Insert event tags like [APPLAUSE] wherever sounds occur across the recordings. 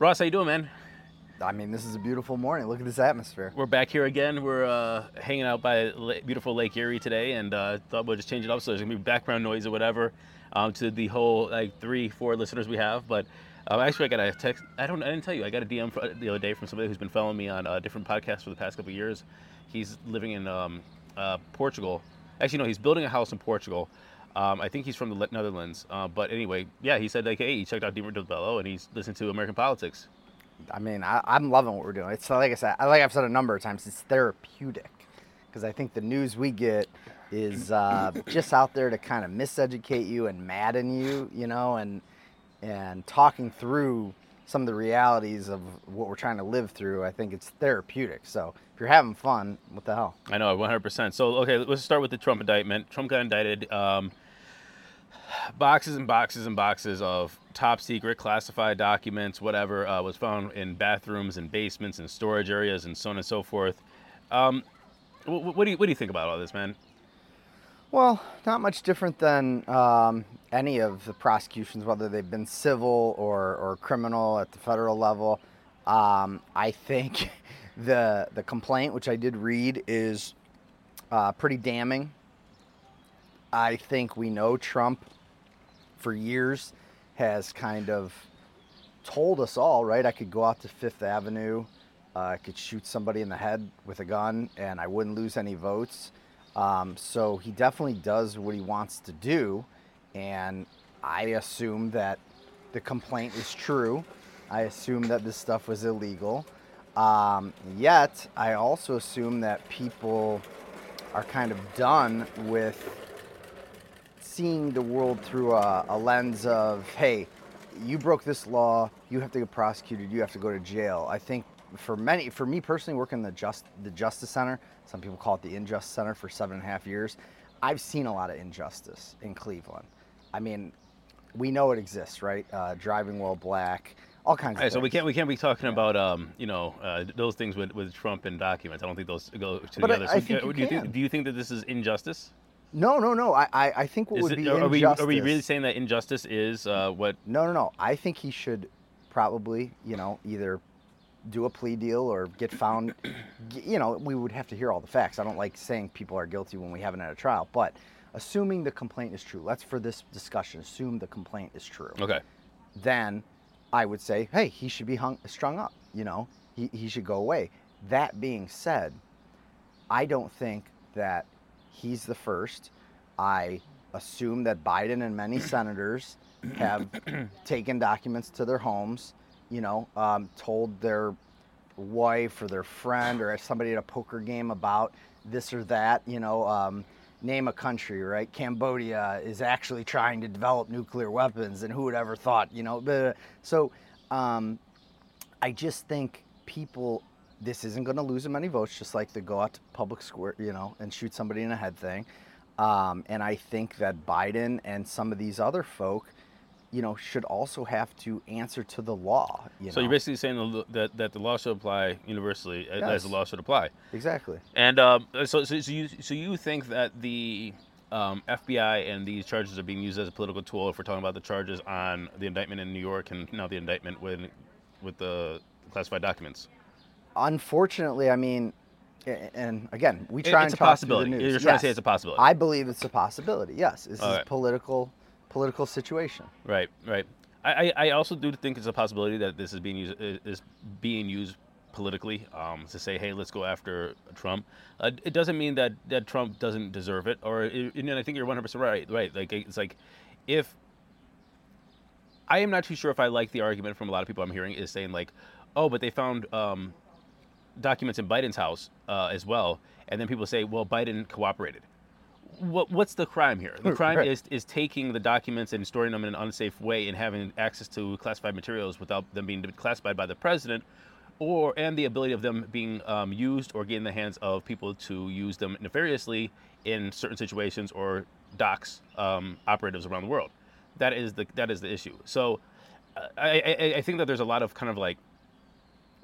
Ross, how you doing, man? I mean, this is a beautiful morning. Look at this atmosphere. We're back here again. We're uh, hanging out by beautiful Lake Erie today, and uh, thought we'll just change it up so there's gonna be background noise or whatever um, to the whole like three, four listeners we have. But um, actually, I got a text. I don't. I didn't tell you. I got a DM fr- the other day from somebody who's been following me on uh, different podcasts for the past couple of years. He's living in um, uh, Portugal. Actually, no, he's building a house in Portugal. Um, I think he's from the Netherlands. Uh, but anyway, yeah, he said like, hey, he checked out Deemer Del Bello and he's listened to American politics. I mean, I, I'm loving what we're doing. It's like I said, like I've said a number of times, it's therapeutic because I think the news we get is uh, [COUGHS] just out there to kind of miseducate you and madden you, you know, and and talking through some of the realities of what we're trying to live through. I think it's therapeutic. So if you're having fun, what the hell? I know, 100%. So, okay, let's start with the Trump indictment. Trump got indicted. Um, boxes and boxes and boxes of top secret classified documents, whatever, uh, was found in bathrooms and basements and storage areas and so on and so forth. Um, what, what, do you, what do you think about all this, man? Well, not much different than um, any of the prosecutions, whether they've been civil or, or criminal at the federal level. Um, I think [LAUGHS] the the complaint, which I did read, is uh, pretty damning. I think we know Trump for years has kind of told us all, right? I could go out to Fifth Avenue, uh, I could shoot somebody in the head with a gun, and I wouldn't lose any votes. Um, so he definitely does what he wants to do, and I assume that the complaint is true. I assume that this stuff was illegal. Um, yet, I also assume that people are kind of done with seeing the world through a, a lens of, hey, you broke this law, you have to get prosecuted, you have to go to jail. I think for many, for me personally, working in the just the Justice Center, some people call it the Injustice Center for seven and a half years. I've seen a lot of injustice in Cleveland. I mean, we know it exists, right? Uh, driving while black, all kinds of. All right, things. so we can't we can't be talking about um, you know uh, those things with, with Trump and documents. I don't think those go But I- together. I So, think uh, you do you do you think that this is injustice? No, no, no. I, I, I think what Is would it- be are, We, are we really saying that injustice is uh, what No, no, no. I think he should probably, you know, either do a plea deal or get found. [COUGHS] You know, we would have to hear all the facts. I don't like saying people are guilty when we haven't had a trial, but assuming the complaint is true, let's for this discussion assume the complaint is true. okay? Then I would say, hey, he should be hung, strung up. You know, he, he should go away. That being said, I don't think that he's the first. I assume that Biden and many senators have [COUGHS] taken documents to their homes, you know, um, told their wife or their friend or somebody at a poker game about this or that, you know, um, name a country, right? Cambodia is actually trying to develop nuclear weapons, and who would ever thought, you know? But, so um, I just think people, this isn't going to lose him any votes, just like the go out to public square, you know, and shoot somebody in the head thing. Um, and I think that Biden and some of these other folk, you know, should also have to answer to the law. You So know? you're basically saying that that the law should apply universally a- as the law should apply. exactly. And um, so, so, so you so you think that the um, FBI and these charges are being used as a political tool if we're talking about the charges on the indictment in New York and now the indictment with with the classified documents. Unfortunately, I mean, and again, we try it's and a talk through the news. You're trying to say it's a possibility. I believe it's a possibility. Yes, this All is right. political, political situation. Right, right. I, I I also do think it's a possibility that this is being used is being used politically um, to say, hey, let's go after Trump. Uh, it doesn't mean that, that Trump doesn't deserve it, or and I think you're 100 percent right. Right, like it's like if I am not too sure if I like the argument from a lot of people I'm hearing is saying like, oh, but they found um, documents in Biden's house uh, as well, and then people say, well, Biden cooperated. What what's the crime here? The crime Right. is is taking the documents and storing them in an unsafe way and having access to classified materials without them being classified by the president, or and the ability of them being um, used or get in the hands of people to use them nefariously in certain situations or docs um, operatives around the world. That is the that is the issue. So uh, I, I I think that there's a lot of kind of like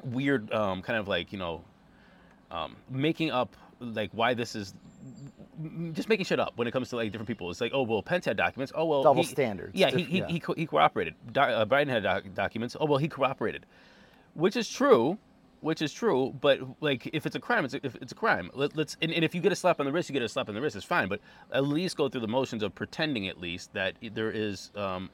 weird um, kind of like you know um, making up like why this is just making shit up when it comes to like different people. It's like, oh well, Pence had documents. Oh well, Double he- standards. Yeah, he he, yeah. he, co- he cooperated. Do- uh, Biden had doc- documents. Oh well, he cooperated, which is true. Which is true, but like if it's a crime, it's a, if it's a crime. Let, let's and, and if you get a slap on the wrist, you get a slap on the wrist. It's fine, but at least go through the motions of pretending at least that there is um,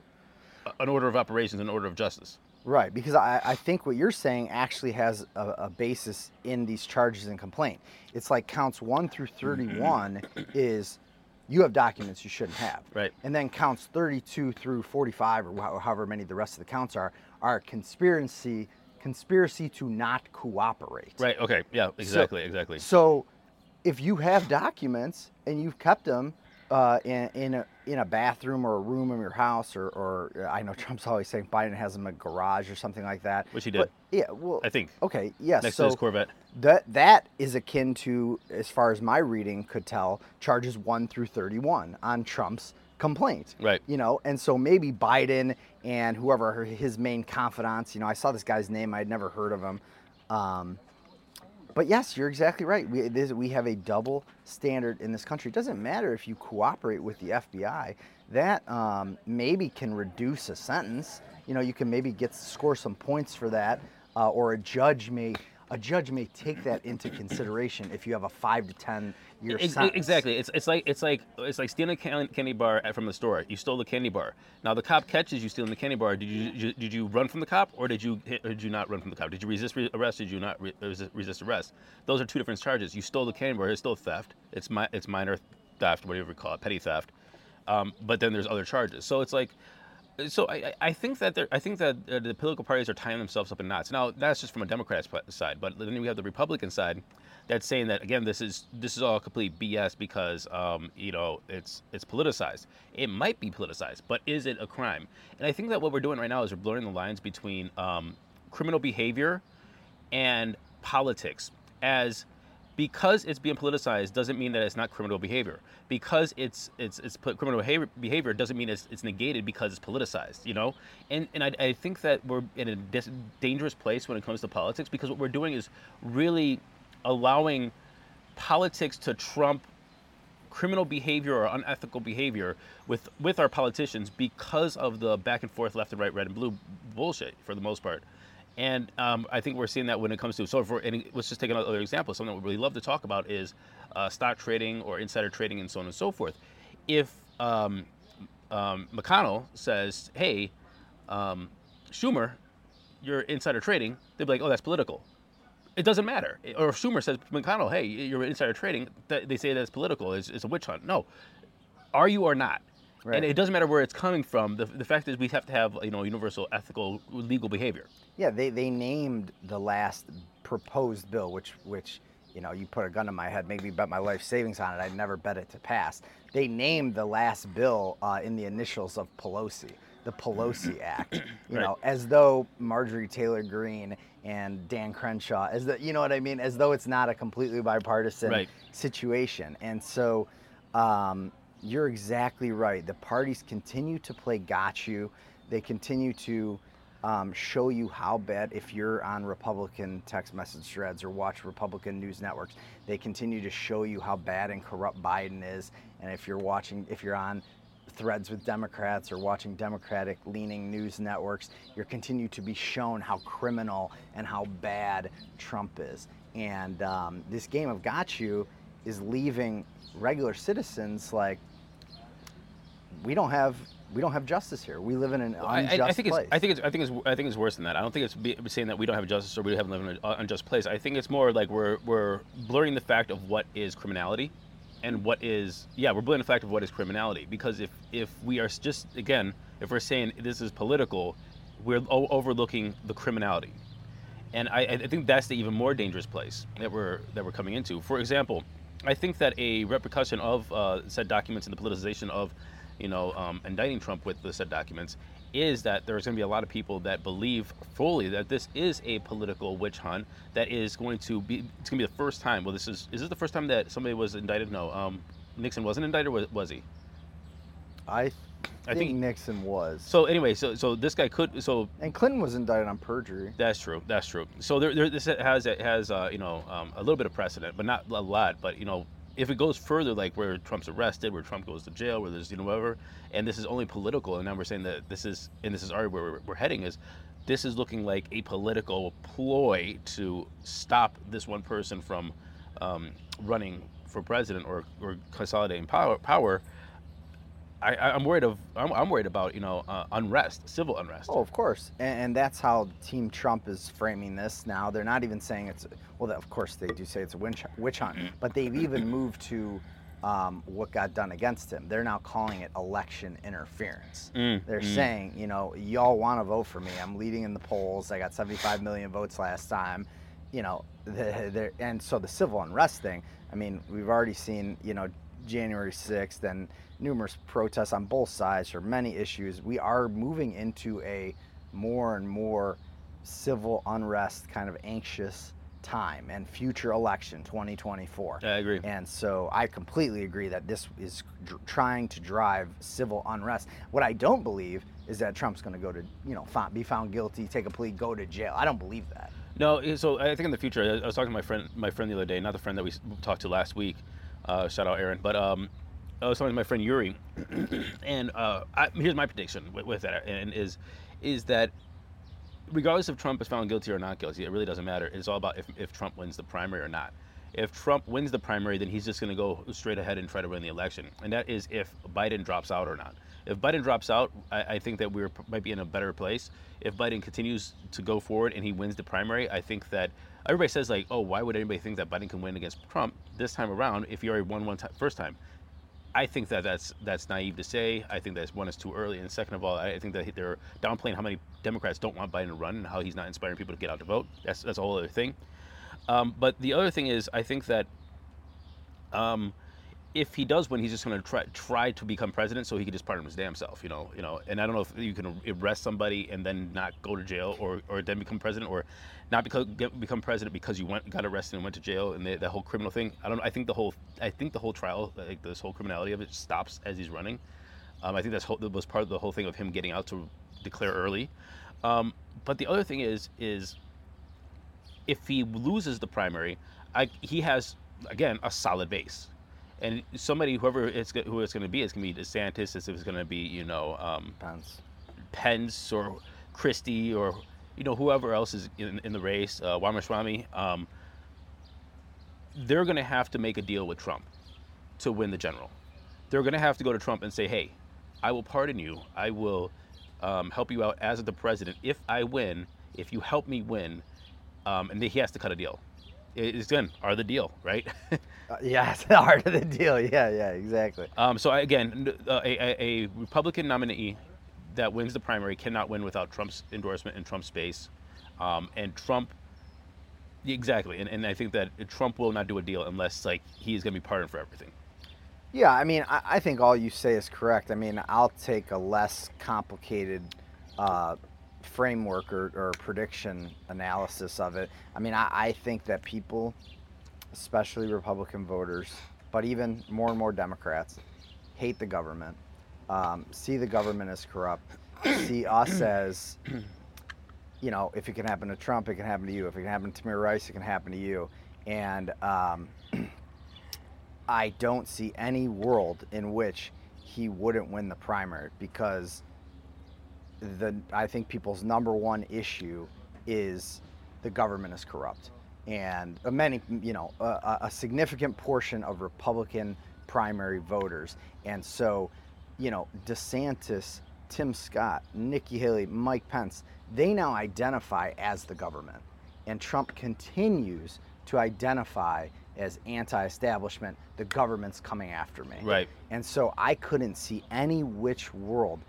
an order of operations, an order of justice. Right, because I, I think what you're saying actually has a, a basis in these charges and complaint. It's like counts one through mm-hmm. 31 is you have documents you shouldn't have. Right. And then counts 32 through 45 or how- however many the rest of the counts are are conspiracy conspiracy to not cooperate. Right. Okay. Yeah. Exactly. exactly. So, if you have documents and you've kept them uh, in in a, in a bathroom or a room in your house, or, or I know [LAUGHS] Trump's always saying Biden has him a garage or something like that. Which he But, did. yeah. Well. I think Okay. Yes. next so to his Corvette. that that is akin to, as far as my reading could tell, charges one through thirty-one on Trump's complaint. Right. You know, and so maybe Biden and whoever his main confidants. You know, I saw this guy's name. I'd never heard of him. Um, but yes, you're exactly right. We this, we have a double standard in this country. It doesn't matter if you cooperate with the FBI. That um, maybe can reduce a sentence. You know, you can maybe get score some points for that, uh, or a judge may a judge may take that into consideration if you have a five to ten year Ex- sentence. Exactly. It's it's like it's like it's like stealing a can- candy bar from the store. You stole the candy bar. Now the cop catches you stealing the candy bar. Did you, did you run from the cop or did you hit, or did you not run from the cop? Did you resist re- arrest? Did you not re- resist, resist arrest? Those are two different charges. You stole the candy bar. It's still theft. It's my it's minor theft, whatever you call it, petty theft. Um, but then there's other charges. So it's like. So I, I- think that I think that uh, the political parties are tying themselves up in knots. Now that's just from a Democrat's p- side, but then we have the Republican side that's saying that again this is this is all complete BS because um, you know it's it's politicized. It might be politicized, but is it a crime? And I think that what we're doing right now is we're blurring the lines between um, criminal behavior and politics as because it's being politicized doesn't mean that it's not criminal behavior. Because it's it's it's criminal behavior, behavior doesn't mean it's, it's negated because it's politicized. You know, and and I, I think that we're in a dis- dangerous place when it comes to politics because what we're doing is really allowing politics to trump criminal behavior or unethical behavior with with our politicians because of the back and forth left and right red and blue bullshit for the most part and um, I think we're seeing that when it comes to so for any, let's just take another example something we really love to talk about is uh, stock trading or insider trading and so on and so forth if um, um, McConnell says hey um, Schumer you're insider trading they'd be like oh that's political it doesn't matter. Or if Schumer says McConnell, "Hey, you're insider trading," they say that's political. It's, it's a witch hunt. No, are you or not? Right. And it doesn't matter where it's coming from. The, the fact is, we have to have you know universal ethical legal behavior. Yeah, they, they named the last proposed bill, which which you know you put a gun to my head, maybe bet my life savings on it. I'd never bet it to pass. They named the last bill uh, in the initials of Pelosi, the Pelosi [CLEARS THROAT] Act. You Right. know, as though Marjorie Taylor Greene and Dan Crenshaw, as the you know what I mean, as though it's not a completely bipartisan Right. situation. And so, um, you're exactly right. The parties continue to play got you. They continue to um, show you how bad, if you're on Republican text message threads or watch Republican news networks, they continue to show you how bad and corrupt Biden is. And if you're watching, if you're on threads with Democrats or watching Democratic leaning news networks, you're continue to be shown how criminal and how bad Trump is. And um, this game of got you is leaving regular citizens like we don't have we don't have justice here. We live in an unjust I, I think place. it's I think it's I think it's I think it's worse than that. I don't think it's be, saying that we don't have justice or we haven't live in an unjust place. I think it's more like we're we're blurring the fact of what is criminality, and what is yeah we're blurring the fact of what is criminality because if if we are just again if we're saying this is political, we're o- overlooking the criminality, and I, I think that's the even more dangerous place that we're that we're coming into. For example, I think that a repercussion of uh, said documents and the politicization of, you know, um, indicting Trump with the said documents is that there's going to be a lot of people that believe fully that this is a political witch hunt that is going to be it's going to be the first time. Well, this is is this the first time that somebody was indicted? No, um, Nixon wasn't indicted, was, was he? I I think think- Nixon was. So anyway, so so this guy could so and Clinton was indicted on perjury. That's true. That's true. So there, there this has has uh, you know um, a little bit of precedent, but not a lot. But you know, if it goes further, like where Trump's arrested, where Trump goes to jail, where there's you know whatever, and this is only political, and now we're saying that this is and this is already where we're, heading is, this is looking like a political ploy to stop this one person from um, running for president or, or consolidating power. Power. I, I'm worried of I'm, I'm worried about you know uh, unrest, civil unrest. Oh, of course, and, and that's how Team Trump is framing this now. They're not even saying it's well. Of course, they do say it's a witch, witch hunt, but they've even [CLEARS THROAT] moved to um, what got done against him. They're now calling it election interference. Mm, They're mm. saying, you know, y'all want to vote for me. I'm leading in the polls. I got 75 million votes last time. You know, [LAUGHS] the, the, and so the civil unrest thing. I mean, we've already seen, you know, January 6th and numerous protests on both sides for many issues. We are moving into a more and more civil unrest, kind of anxious time and future election 2024. I agree. And so I completely agree that this is dr- trying to drive civil unrest. What I don't believe is that Trump's going to go to, you know, be found guilty, take a plea, go to jail. I don't believe that. No, so I think in the future, I I was talking to my friend, my friend the other day, not the friend that we talked to last week. Uh, shout out Aaron, but um, I was talking to my friend Yuri, and uh, I, here's my prediction with, with that, and is is that regardless if Trump is found guilty or not guilty, it really doesn't matter. It's all about if, if Trump wins the primary or not. If Trump wins the primary, then he's just going to go straight ahead and try to win the election, and that is if Biden drops out or not. If Biden drops out, I, I think that we might be in a better place. If Biden continues to go forward and he wins the primary, I think that everybody says like, oh, why would anybody think that Biden can win against Trump this time around if he already won one first time? I think that that's that's naive to say. I think that one is too early, and second of all, I think that they're downplaying how many Democrats don't want Biden to run and how he's not inspiring people to get out to vote. That's that's a whole other thing. Um, but the other thing is, I think that um, if he does win, he's just going to try try to become president so he can just pardon his damn self, you know, you know. And I don't know if you can arrest somebody and then not go to jail, or, or then become president, or not because get, become president because you went got arrested and went to jail, and the, the whole criminal thing. I don't. I think the whole I think the whole trial, like this whole criminality of it, stops as he's running. Um, I think that's that was part of the whole thing of him getting out to declare early. Um, but the other thing is is if he loses the primary, I, he has again a solid base, and somebody whoever it's who it's going to be, it's going to be DeSantis, it's, it's going to be you know um, Pence. Pence or Christie or you know whoever else is in, in the race, uh, Ramaswamy. Um, they're going to have to make a deal with Trump to win the general. They're going to have to go to Trump and say, "Hey, I will pardon you. I will um, help you out as the president if I win. If you help me win." Um, and he has to cut a deal. It's again, are the deal, right? [LAUGHS] Uh, yeah, [LAUGHS] it's the heart of the deal. Yeah, yeah, exactly. Um, so I- again, uh, a, a, a Republican nominee that wins the primary cannot win without Trump's endorsement and Trump's base. Um, and Trump, exactly. And, and I think that Trump will not do a deal unless like he is going to be pardoned for everything. Yeah, I mean, I, I think all you say is correct. I mean, I'll take a less complicated uh, framework or, or prediction analysis of it. I mean, I, I think that people, especially Republican voters, but even more and more Democrats, hate the government, um, see the government as corrupt, see us [CLEARS THROAT] as, you know, if it can happen to Trump, it can happen to you. If it can happen to Tamir Rice, it can happen to you. And um, [CLEARS THROAT] I don't see any world in which he wouldn't win the primary because the I think people's number one issue is the government is corrupt, and a many you know a- a, a significant portion of Republican primary voters, and so you know DeSantis, Tim Scott, Nikki Haley, Mike Pence, they now identify as the government, and Trump continues to identify as anti-establishment. The government's coming after me. Right. And so I couldn't see any which world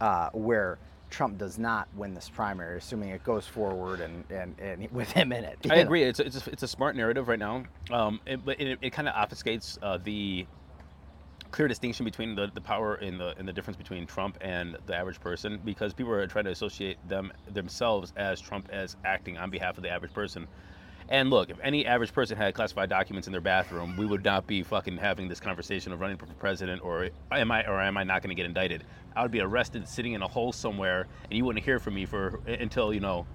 uh, where Trump does not win this primary, assuming it goes forward and, and, and [LAUGHS] with him in it. I know? agree. It's a, it's a, it's a smart narrative right now, um, it, but it, it kind of obfuscates uh, the clear distinction between the, the power and the and the difference between Trump and the average person because people are trying to associate them themselves as Trump as acting on behalf of the average person. And look, if any average person had classified documents in their bathroom, we would not be fucking having this conversation of running for president or am I or am I not going to get indicted? I would be arrested, sitting in a hole somewhere, and you wouldn't hear from me for until you know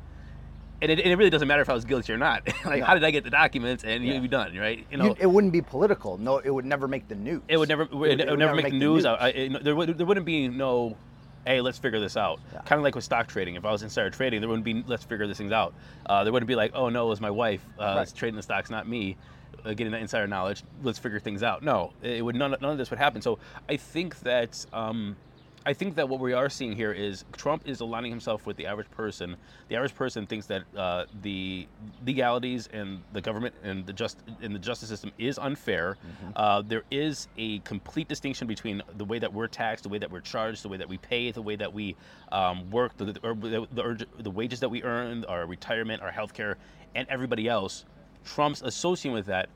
and it, and it really doesn't matter if I was guilty or not. [LAUGHS] like, No. how did I get the documents? And Yeah. you'd be done, right? You know, You- it wouldn't be political. No, it would never make the news. it would never, it, would, it would never make, the news. I, I, it- there, would, there wouldn't be no, hey, let's figure this out. Yeah. Kind of like with stock trading. If I was insider trading, there wouldn't be, let's figure this things out. Uh, there wouldn't be like, oh no, it was my wife uh, Right. that's trading the stocks, not me. Uh, getting that insider knowledge, let's figure things out. No, it would none, none of this would happen. So I think that um, I think that what we are seeing here is Trump is aligning himself with the average person. The average person thinks that uh, the legalities and the government and the just and the justice system is unfair. Uh, there is a complete distinction between the way that we're taxed, the way that we're charged, the way that we pay, the way that we um, work, the, the, the, the, the wages that we earn, our retirement, our health care, and everybody else. Trump's associating with that,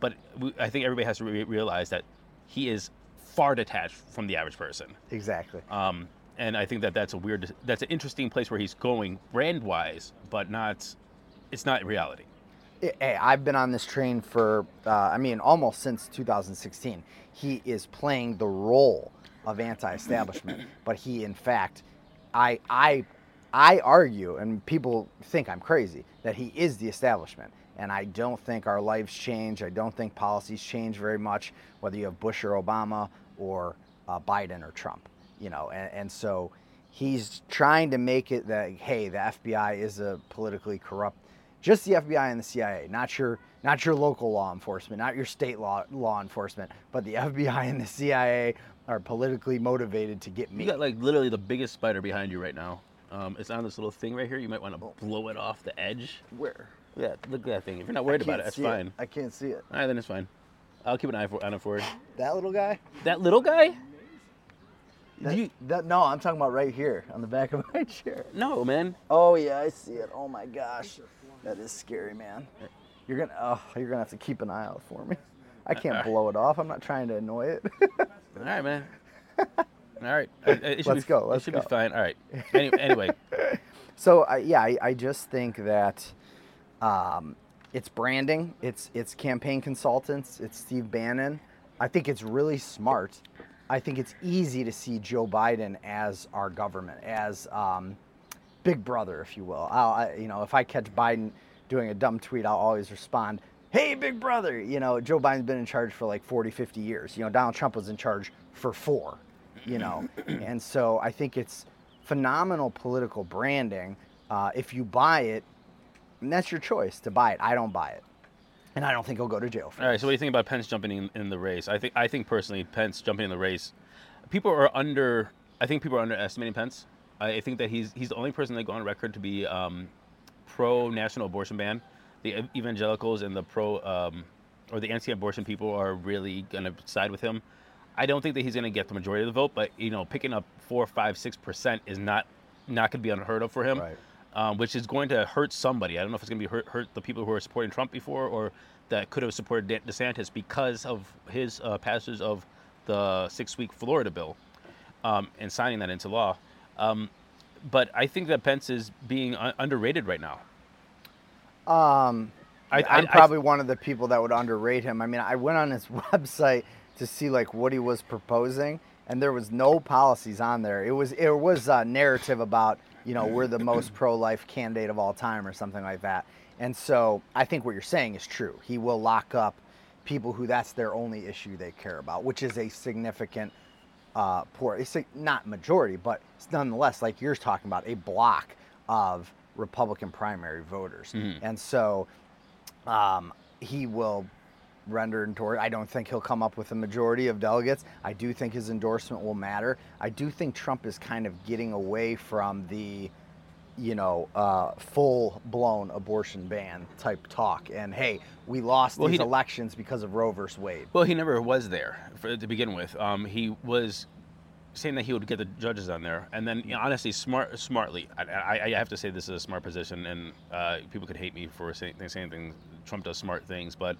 but we, I think everybody has to re- realize that he is far detached from the average person. exactly. Um, and I think that that's a weird, that's an interesting place where he's going brand wise, but not, it's not reality. Hey, I've been on this train for, uh, I mean, almost since 2016. He is playing the role of anti-establishment, [CLEARS THROAT] but he, in fact, I, I, I argue, and people think I'm crazy, that he is the establishment. And I don't think our lives change. I don't think policies change very much, whether you have Bush or Obama or uh, Biden or Trump. You know, and, and so he's trying to make it that hey, the FBI is a politically corrupt just the FBI and the CIA, not your not your local law enforcement, not your state law law enforcement, but the FBI and the CIA are politically motivated to get me. You got like literally the biggest spider behind you right now. Um, it's on this little thing right here. You might want to blow it off the edge. Where? Yeah, look at that thing. If you're not worried about it, that's fine. It. I can't see it. All right, then it's fine. I'll keep an eye for, on it for you. That little guy? That little guy? That, You- that no, I'm talking about right here on the back of my [LAUGHS] chair. No, man. Oh yeah, I see it. Oh my gosh, that is scary, man. You're gonna oh, you're gonna have to keep an eye out for me. I can't blow it off. I'm not trying to annoy it. [LAUGHS] All right, man. [LAUGHS] All right. It- it should Let's be- go, let's it should go. be fine. All right. Any, anyway, So uh, yeah, I, I just think that um, it's branding, it's it's campaign consultants, it's Steve Bannon. I think it's really smart. I think it's easy to see Joe Biden as our government, as um, Big Brother, if you will. I'll, I, you know, if I catch Biden doing a dumb tweet, I'll always respond, "Hey, Big Brother!" You know, Joe Biden's been in charge for like 40, 50 years. You know, Donald Trump was in charge for four. You know, and so I think it's phenomenal political branding. Uh, if you buy it, and that's your choice to buy it. I don't buy it, and I don't think he'll go to jail for all right. this. So what do you think about Pence jumping in, in the race? I think I think personally, Pence jumping in the race. People are under. I think people are underestimating Pence. I think that he's he's the only person that go on record to be um, pro national abortion ban. The evangelicals and the pro um, or the anti-abortion people are really going to side with him. I don't think that he's going to get the majority of the vote, but you know, picking up four, five, six percent is not not going to be unheard of for him. Right. Um, which is going to hurt somebody. I don't know if it's going to be hurt, hurt the people who are supporting Trump before, or that could have supported De- DeSantis because of his uh, passage of the six-week Florida bill um, and signing that into law. Um, but I think that Pence is being un- underrated right now. Um, I- I, I- am I- probably one of the people that would underrate him. I mean, I went on his [LAUGHS] website to see like what he was proposing, and there was no policies on there. It was it was a narrative about you know we're the most [CLEARS THROAT] pro-life candidate of all time or something like that. And so I think what you're saying is true. He will lock up people who that's their only issue they care about, which is a significant uh, poor. It's a, not majority, but it's nonetheless like you're talking about a block of Republican primary voters, and so um, he will render endorse. I don't think he'll come up with a majority of delegates. I do think his endorsement will matter. I do think Trump is kind of getting away from the, you know, uh, full-blown abortion ban type talk. And hey, we lost Well, these elections because of Roe versus Wade. Well, he never was there for, to begin with. Um, he was saying that he would get the judges on there, and then you know, honestly, smart, smartly. I, I, I have to say this is a smart position, and uh, people could hate me for saying, saying things. Trump does smart things, but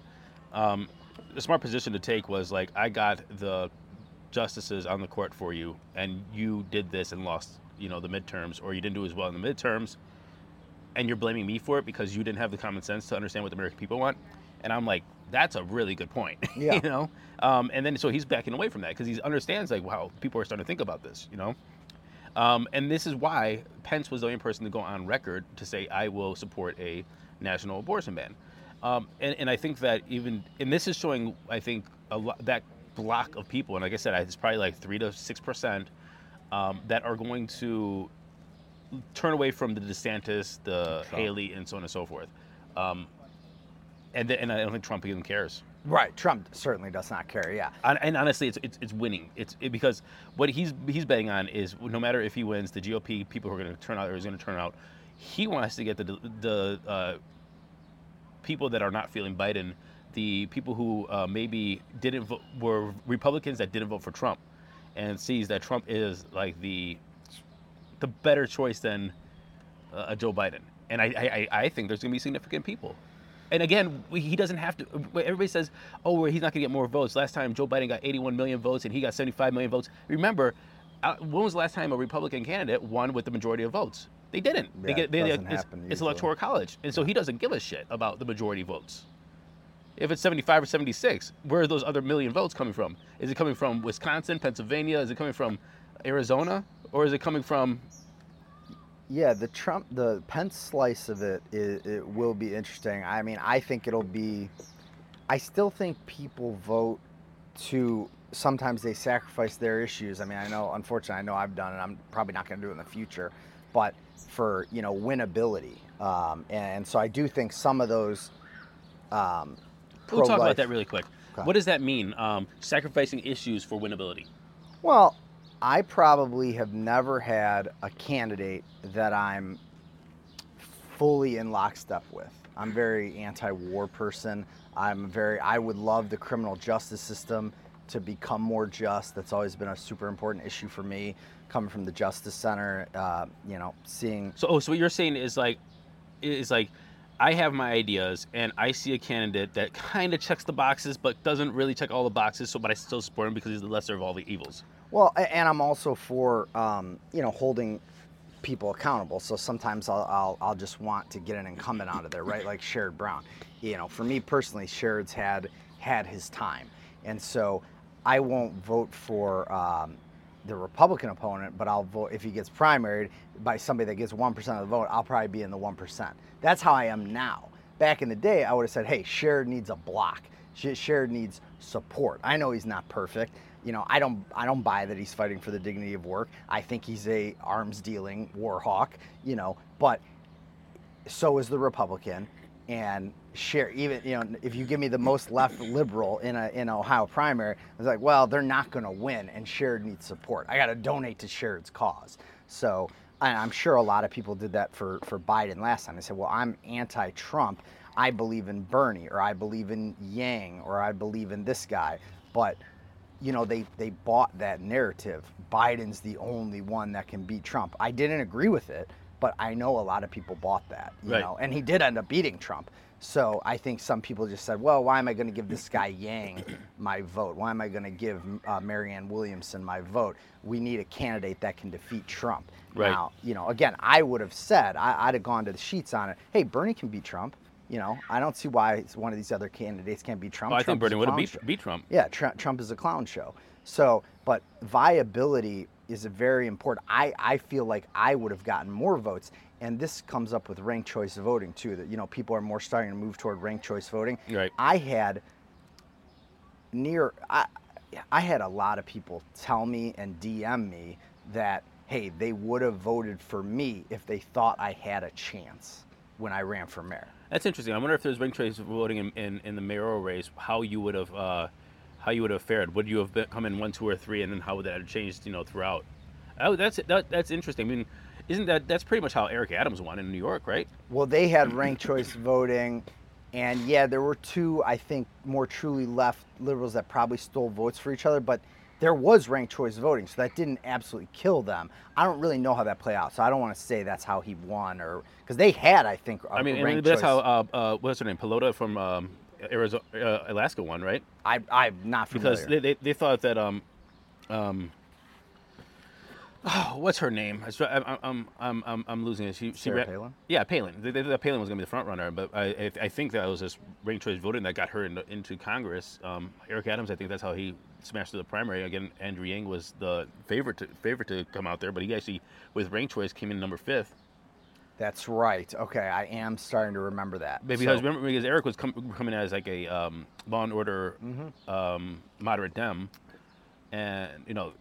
um, the smart position to take was like, I got the justices on the court for you, and you did this and lost, you know, the midterms, or you didn't do as well in the midterms, and you're blaming me for it because you didn't have the common sense to understand what the American people want. And I'm like, that's a really good point. [LAUGHS] Yeah. you know? Um, and then so he's backing away from that because he understands like, wow, people are starting to think about this, you know? Um, and this is why Pence was the only person to go on record to say, I will support a national abortion ban. Um, and, and I think that even, and this is showing, I think, a lot, that block of people, and like I said, it's probably like three to six percent um, that are going to turn away from the DeSantis, the Trump. Haley, and so on and so forth. Um, and, th- and I don't think Trump even cares. Right. Trump certainly does not care. Yeah. And, and honestly, it's, it's it's winning. It's it, because what he's he's betting on is no matter if he wins, the GOP people who are going to turn out or is going to turn out, he wants to get the the uh, people that are not feeling Biden, the people who uh, maybe didn't vote, were Republicans that didn't vote for Trump, and sees that Trump is like the the better choice than uh, a Joe Biden. And I, I I think there's going to be significant people. And again, he doesn't have to. Everybody says, "Oh, well, he's not going to get more votes." Last time Joe Biden got 81 million votes, and he got 75 million votes. Remember, uh, when was the last time a Republican candidate won with the majority of votes? They didn't. they get, they, doesn't it's, happen it's electoral college, and so he doesn't give a shit about the majority votes. If it's 75 or 76, where are those other million votes coming from? Is it coming from Wisconsin, Pennsylvania? Is it coming from Arizona, or is it coming from? Yeah, the Trump, the Pence slice of it, it, it will be interesting. I mean, I think it'll be. I still think people vote to. Sometimes they sacrifice their issues. I mean, I know, unfortunately, I know I've done it. I'm probably not going to do it in the future, but for you know winnability, um, and, so I do think some of those. Um, We'll talk about that really quick. Okay. What does that mean? Um, sacrificing issues for winnability. Well, I probably have never had a candidate that I'm fully in lockstep with. I'm very anti-war person. I'm very I would love the criminal justice system to become more just. That's always been a super important issue for me. Coming from the Justice Center, uh, you know, seeing So, oh, so what you're saying is like, is like, I have my ideas, and I see a candidate that kind of checks the boxes, but doesn't really check all the boxes. So, but I still support him because he's the lesser of all the evils. Well, and I'm also for um, you know holding people accountable. So sometimes I'll, I'll I'll just want to get an incumbent out of there, right? Like Sherrod Brown. You know, for me personally, Sherrod's had had his time, and so I won't vote for um, the Republican opponent, but I'll vote if he gets primaried by somebody that gets one percent of the vote. I'll probably be in the one percent. That's how I am now. Back in the day, I would have said, "Hey, Sherrod needs a block. Sh- Sherrod needs support." I know he's not perfect. You know, I don't I don't buy that he's fighting for the dignity of work. I think he's a arms dealing war hawk. You know, but so is the Republican. And share even you know if you give me the most left liberal in a in Ohio primary, it's like well they're not going to win, and Sherrod needs support. I got to donate to Sherrod's cause. So and I'm sure a lot of people did that for for Biden last time. They said, well I'm anti-Trump. I believe in Bernie, or I believe in Yang, or I believe in this guy. But you know they they bought that narrative. Biden's the only one that can beat Trump. I didn't agree with it, but I know a lot of people bought that. You Right. know, and he did end up beating Trump. So I think some people just said, well, why am I going to give this guy Yang my vote? Why am I going to give uh, Marianne Williamson my vote? We need a candidate that can defeat Trump. Right. Now, you know, again, I would have said, I, I'd have gone to the sheets on it. Hey, Bernie can beat Trump. You know, I don't see why one of these other candidates can't beat Trump. I think Bernie would have beat, show. beat Trump. Yeah, Trump, Trump is a clown show. So, but viability is a very important. I, I feel like I would have gotten more votes, and this comes up with ranked choice voting too. That you know people are more starting to move toward ranked choice voting. Right. I had near I I had a lot of people tell me and DM me that hey they would have voted for me if they thought I had a chance when I ran for mayor. That's interesting. I wonder if there's ranked choice voting in, in, in the mayoral race, how you would have uh, how you would have fared. Would you have been, come in one, two, or three, and then how would that have changed? You know, throughout. Oh, that's that, that's interesting. I mean, isn't that that's pretty much how Eric Adams won in New York, right? Well, they had ranked choice voting, and yeah, there were two, I think, more truly left liberals that probably stole votes for each other, but there was ranked choice voting, so that didn't absolutely kill them. I don't really know how that played out, so I don't want to say that's how he won, or because they had, I think, I mean, ranked that's choice. how uh, uh, what's her name, Pelota from um, Arizona, uh, Alaska won, right? I, I'm not familiar. Because they, they, they thought that um, um, Oh, what's her name? I, I'm, I'm, I'm, I'm, I'm losing it. She, she Sarah ran- Palin? Yeah, Palin. They, they thought Palin was going to be the front runner, but I, I, I think that was just ranked choice voting that got her into, into Congress. Um, Eric Adams, I think that's how he smashed through the primary. Again, Andrew Yang was the favorite to, favorite to come out there, but he actually, with ranked choice, came in number fifth. That's right. Okay, I am starting to remember that. But So- because remember, because Eric was com- coming as like a um, law and order Mm-hmm. um, moderate Dem, and you know,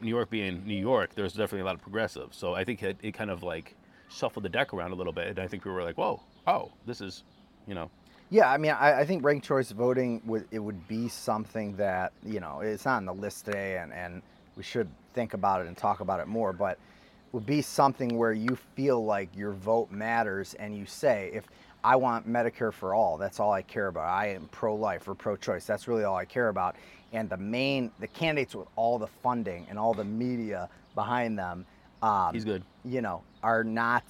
New York being New York, there's definitely a lot of progressives. So I think it, it kind of like shuffled the deck around a little bit, and I think people were like, "Whoa, oh, this is," you know, Yeah, I mean, I, I think ranked choice voting would it would be something that you know it's not on the list today, and and we should think about it and talk about it more. But it would be something where you feel like your vote matters, and you say, if I want Medicare for all, that's all I care about. I am pro-life or pro-choice. That's really all I care about. And the main, the candidates with all the funding and all the media behind them, um, he's good. you know, are not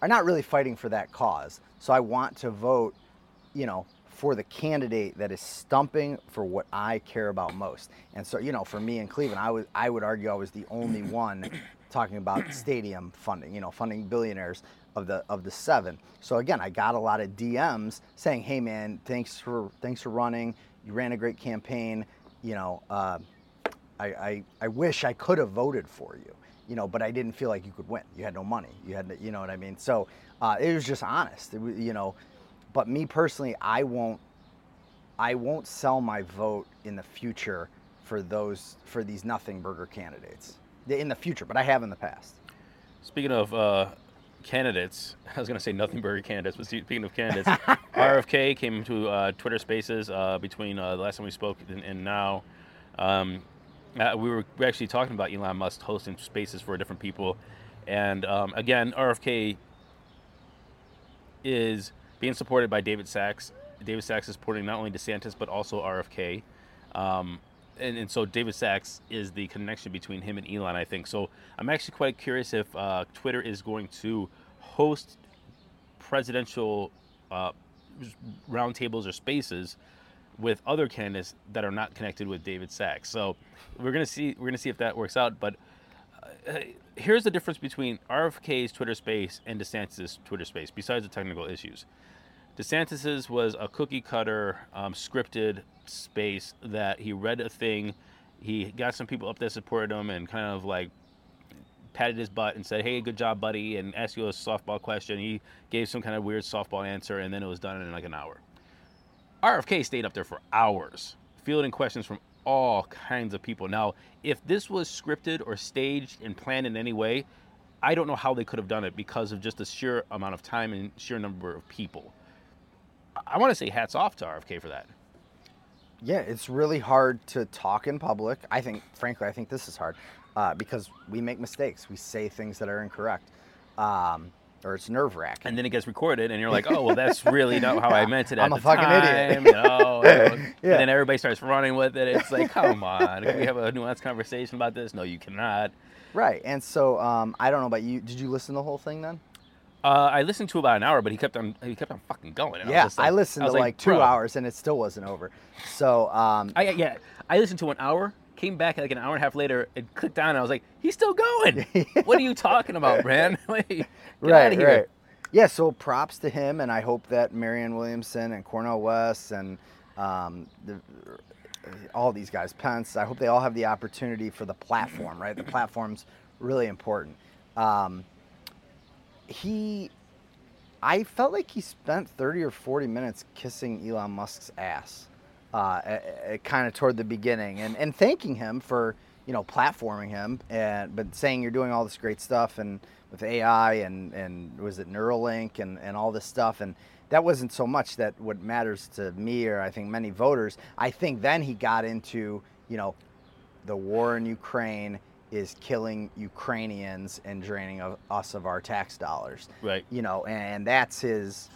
are not really fighting for that cause. So I want to vote, you know, for the candidate that is stumping for what I care about most. And so, you know, for me in Cleveland, I was I would argue I was the only [COUGHS] one talking about stadium funding, you know, funding billionaires of the of the seven. So again, I got a lot of DMs saying, "Hey man, thanks for thanks for running. You ran a great campaign. You know, uh, I, I, I wish I could have voted for you, you know, but I didn't feel like you could win. You had no money. You had, you know what I mean? So uh, it was just honest, was, you know. But me personally, I won't, I won't sell my vote in the future for those for these nothing burger candidates in the future. But I have in the past. Speaking of uh, candidates, [LAUGHS] I was going to say nothing burger candidates, but speaking of candidates, [LAUGHS] RFK came to uh, Twitter Spaces uh, between uh, the last time we spoke and, and now. Um, uh, we were actually talking about Elon Musk hosting spaces for different people, and um, again, RFK is being supported by David Sacks. David Sacks is supporting not only DeSantis but also RFK. Um, and, and so David Sacks is the connection between him and Elon, I think. So I'm actually quite curious if uh, Twitter is going to host presidential uh, roundtables or spaces with other candidates that are not connected with David Sacks. So we're gonna see we're gonna see if that works out. But uh, here's the difference between RFK's Twitter space and DeSantis' Twitter space, besides the technical issues. DeSantis's was a cookie cutter, um, scripted space that he read a thing, he got some people up that supported him, and kind of like patted his butt and said, "Hey, good job, buddy," and asked you a softball question. He gave some kind of weird softball answer, and then it was done in like an hour. RFK stayed up there for hours, fielding questions from all kinds of people. Now, if this was scripted or staged and planned in any way, I don't know how they could have done it because of just the sheer amount of time and sheer number of people. I want to say hats off to RFK for that. Yeah, it's really hard to talk in public. I think, frankly, I think this is hard uh, because we make mistakes. We say things that are incorrect, um, or it's nerve wracking. And then it gets recorded, and you're like, [LAUGHS] "Oh, well, that's really not how I meant it at I'm a fucking idiot. time," [LAUGHS] You know? [LAUGHS] Yeah. And then everybody starts running with it. It's like, come on, can we have a nuanced conversation about this? No, you cannot. Right, and so um, I don't know about you. Did you listen to the whole thing then? Uh, I listened to about an hour, but he kept on he kept on fucking going. and I was yeah, just like- I listened was to like, two "Bro." hours and it still wasn't over. So um, I yeah, I listened to an hour, came back like an hour and a half later, and clicked on. And I was like, he's still going. [LAUGHS] what are you talking about, man? [LAUGHS] Like, Get right, right. Yeah, so props to him, and I hope that Marianne Williamson and Cornel West and um, the, all these guys, Pence, I hope they all have the opportunity for the platform, right? The platform's really important. Um, he, I felt like he spent 30 or 40 minutes kissing Elon Musk's ass, uh, kind of toward the beginning, and, and thanking him for you know platforming him, and but saying you're doing all this great stuff and with AI and and was it Neuralink and and all this stuff and. That wasn't so much that what matters to me or I think many voters. I think then he got into, you know, the war in Ukraine is killing Ukrainians and draining of us of our tax dollars Right. you know, and that's his,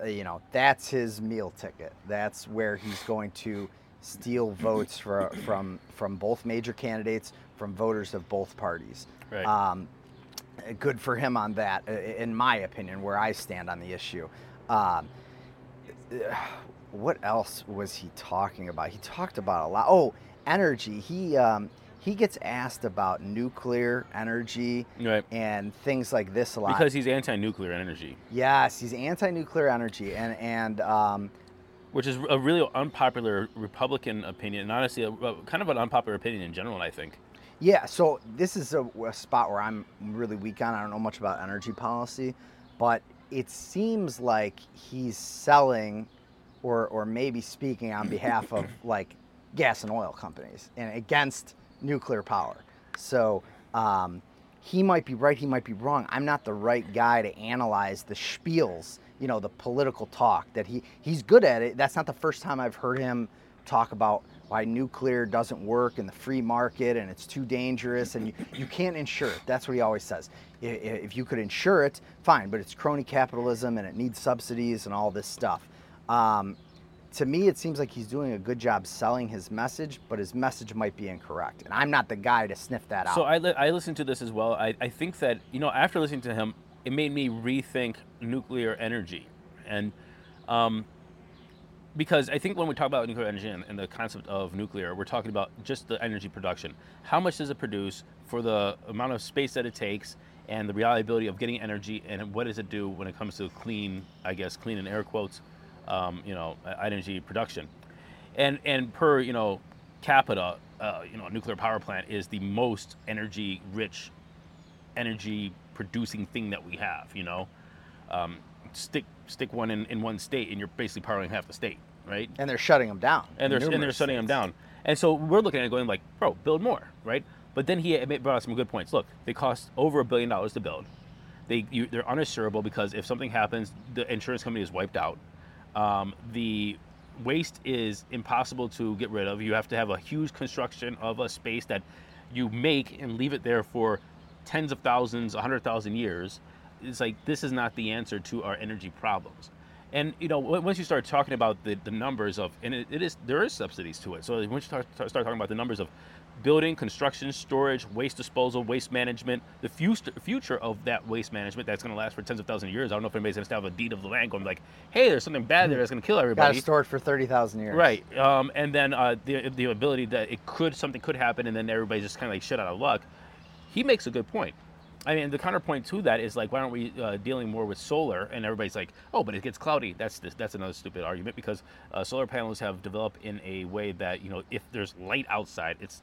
uh, you know, that's his meal ticket. That's where he's going to steal [CLEARS THROAT] votes for, from from both major candidates, from voters of both parties. Right. Um, good for him on that, in my opinion, where I stand on the issue. Um, [SIGHS] what else was he talking about? He talked about a lot. Oh, energy. He um, he gets asked about nuclear energy Right. and things like this a lot. Because he's anti-nuclear energy, yes, he's anti-nuclear energy, and and um, which is a really unpopular Republican opinion, and honestly, a, a- kind of an unpopular opinion in general. I think. Yeah, so this is a, a spot where I'm really weak on. I don't know much about energy policy, but it seems like he's selling or, or maybe speaking on behalf of [COUGHS] like gas and oil companies and against nuclear power. So um, he might be right, he might be wrong. I'm not the right guy to analyze the spiels, you know, the political talk that he, he's good at it. That's not the first time I've heard him talk about why nuclear doesn't work in the free market and it's too dangerous and you, you can't insure it. That's what he always says. If you could insure it, fine, but it's crony capitalism and it needs subsidies and all this stuff. Um, to me, it seems like he's doing a good job selling his message, but his message might be incorrect. And I'm not the guy to sniff that out. So I, li- I listened to this as well. I, I think that, you know, after listening to him, it made me rethink nuclear energy. And um, because I think when we talk about nuclear energy and, and the concept of nuclear, we're talking about just the energy production. How much does it produce for the amount of space that it takes and the reliability of getting energy and what does it do when it comes to clean, I guess, clean in air quotes, um, you know, energy production. And, and per, you know, capita, uh, you know, a nuclear power plant is the most energy rich energy producing thing that we have, you know. Um, stick stick one in, in one state and you're basically powering half the state, right? and they're shutting them down. And they're and they're shutting them down. And so we're looking at it going like, bro, build more, right? But then he brought up some good points. Look, they cost over a billion dollars to build. They you, they're uninsurable because if something happens, the insurance company is wiped out. Um, the waste is impossible to get rid of. You have to have a huge construction of a space that you make and leave it there for tens of thousands, a hundred thousand years. It's like this is not the answer to our energy problems. And you know, once you start talking about the, the numbers of, and it, it is there is subsidies to it. So once you start, start talking about the numbers of building, construction, storage, waste disposal, waste management, the future future of that waste management that's going to last for tens of thousands of years. I don't know if anybody's going to have a deed of the land going like, hey, there's something bad there that's going to kill Got everybody. to store it for 30,000 years. Right. Um, and then uh, the the ability that it could something could happen, and then everybody's just kind of like shit out of luck. He makes a good point. I mean, the counterpoint to that is like, why aren't we uh, dealing more with solar? And everybody's like, oh, but it gets cloudy. That's this, that's another stupid argument because uh, solar panels have developed in a way that you know, if there's light outside, it's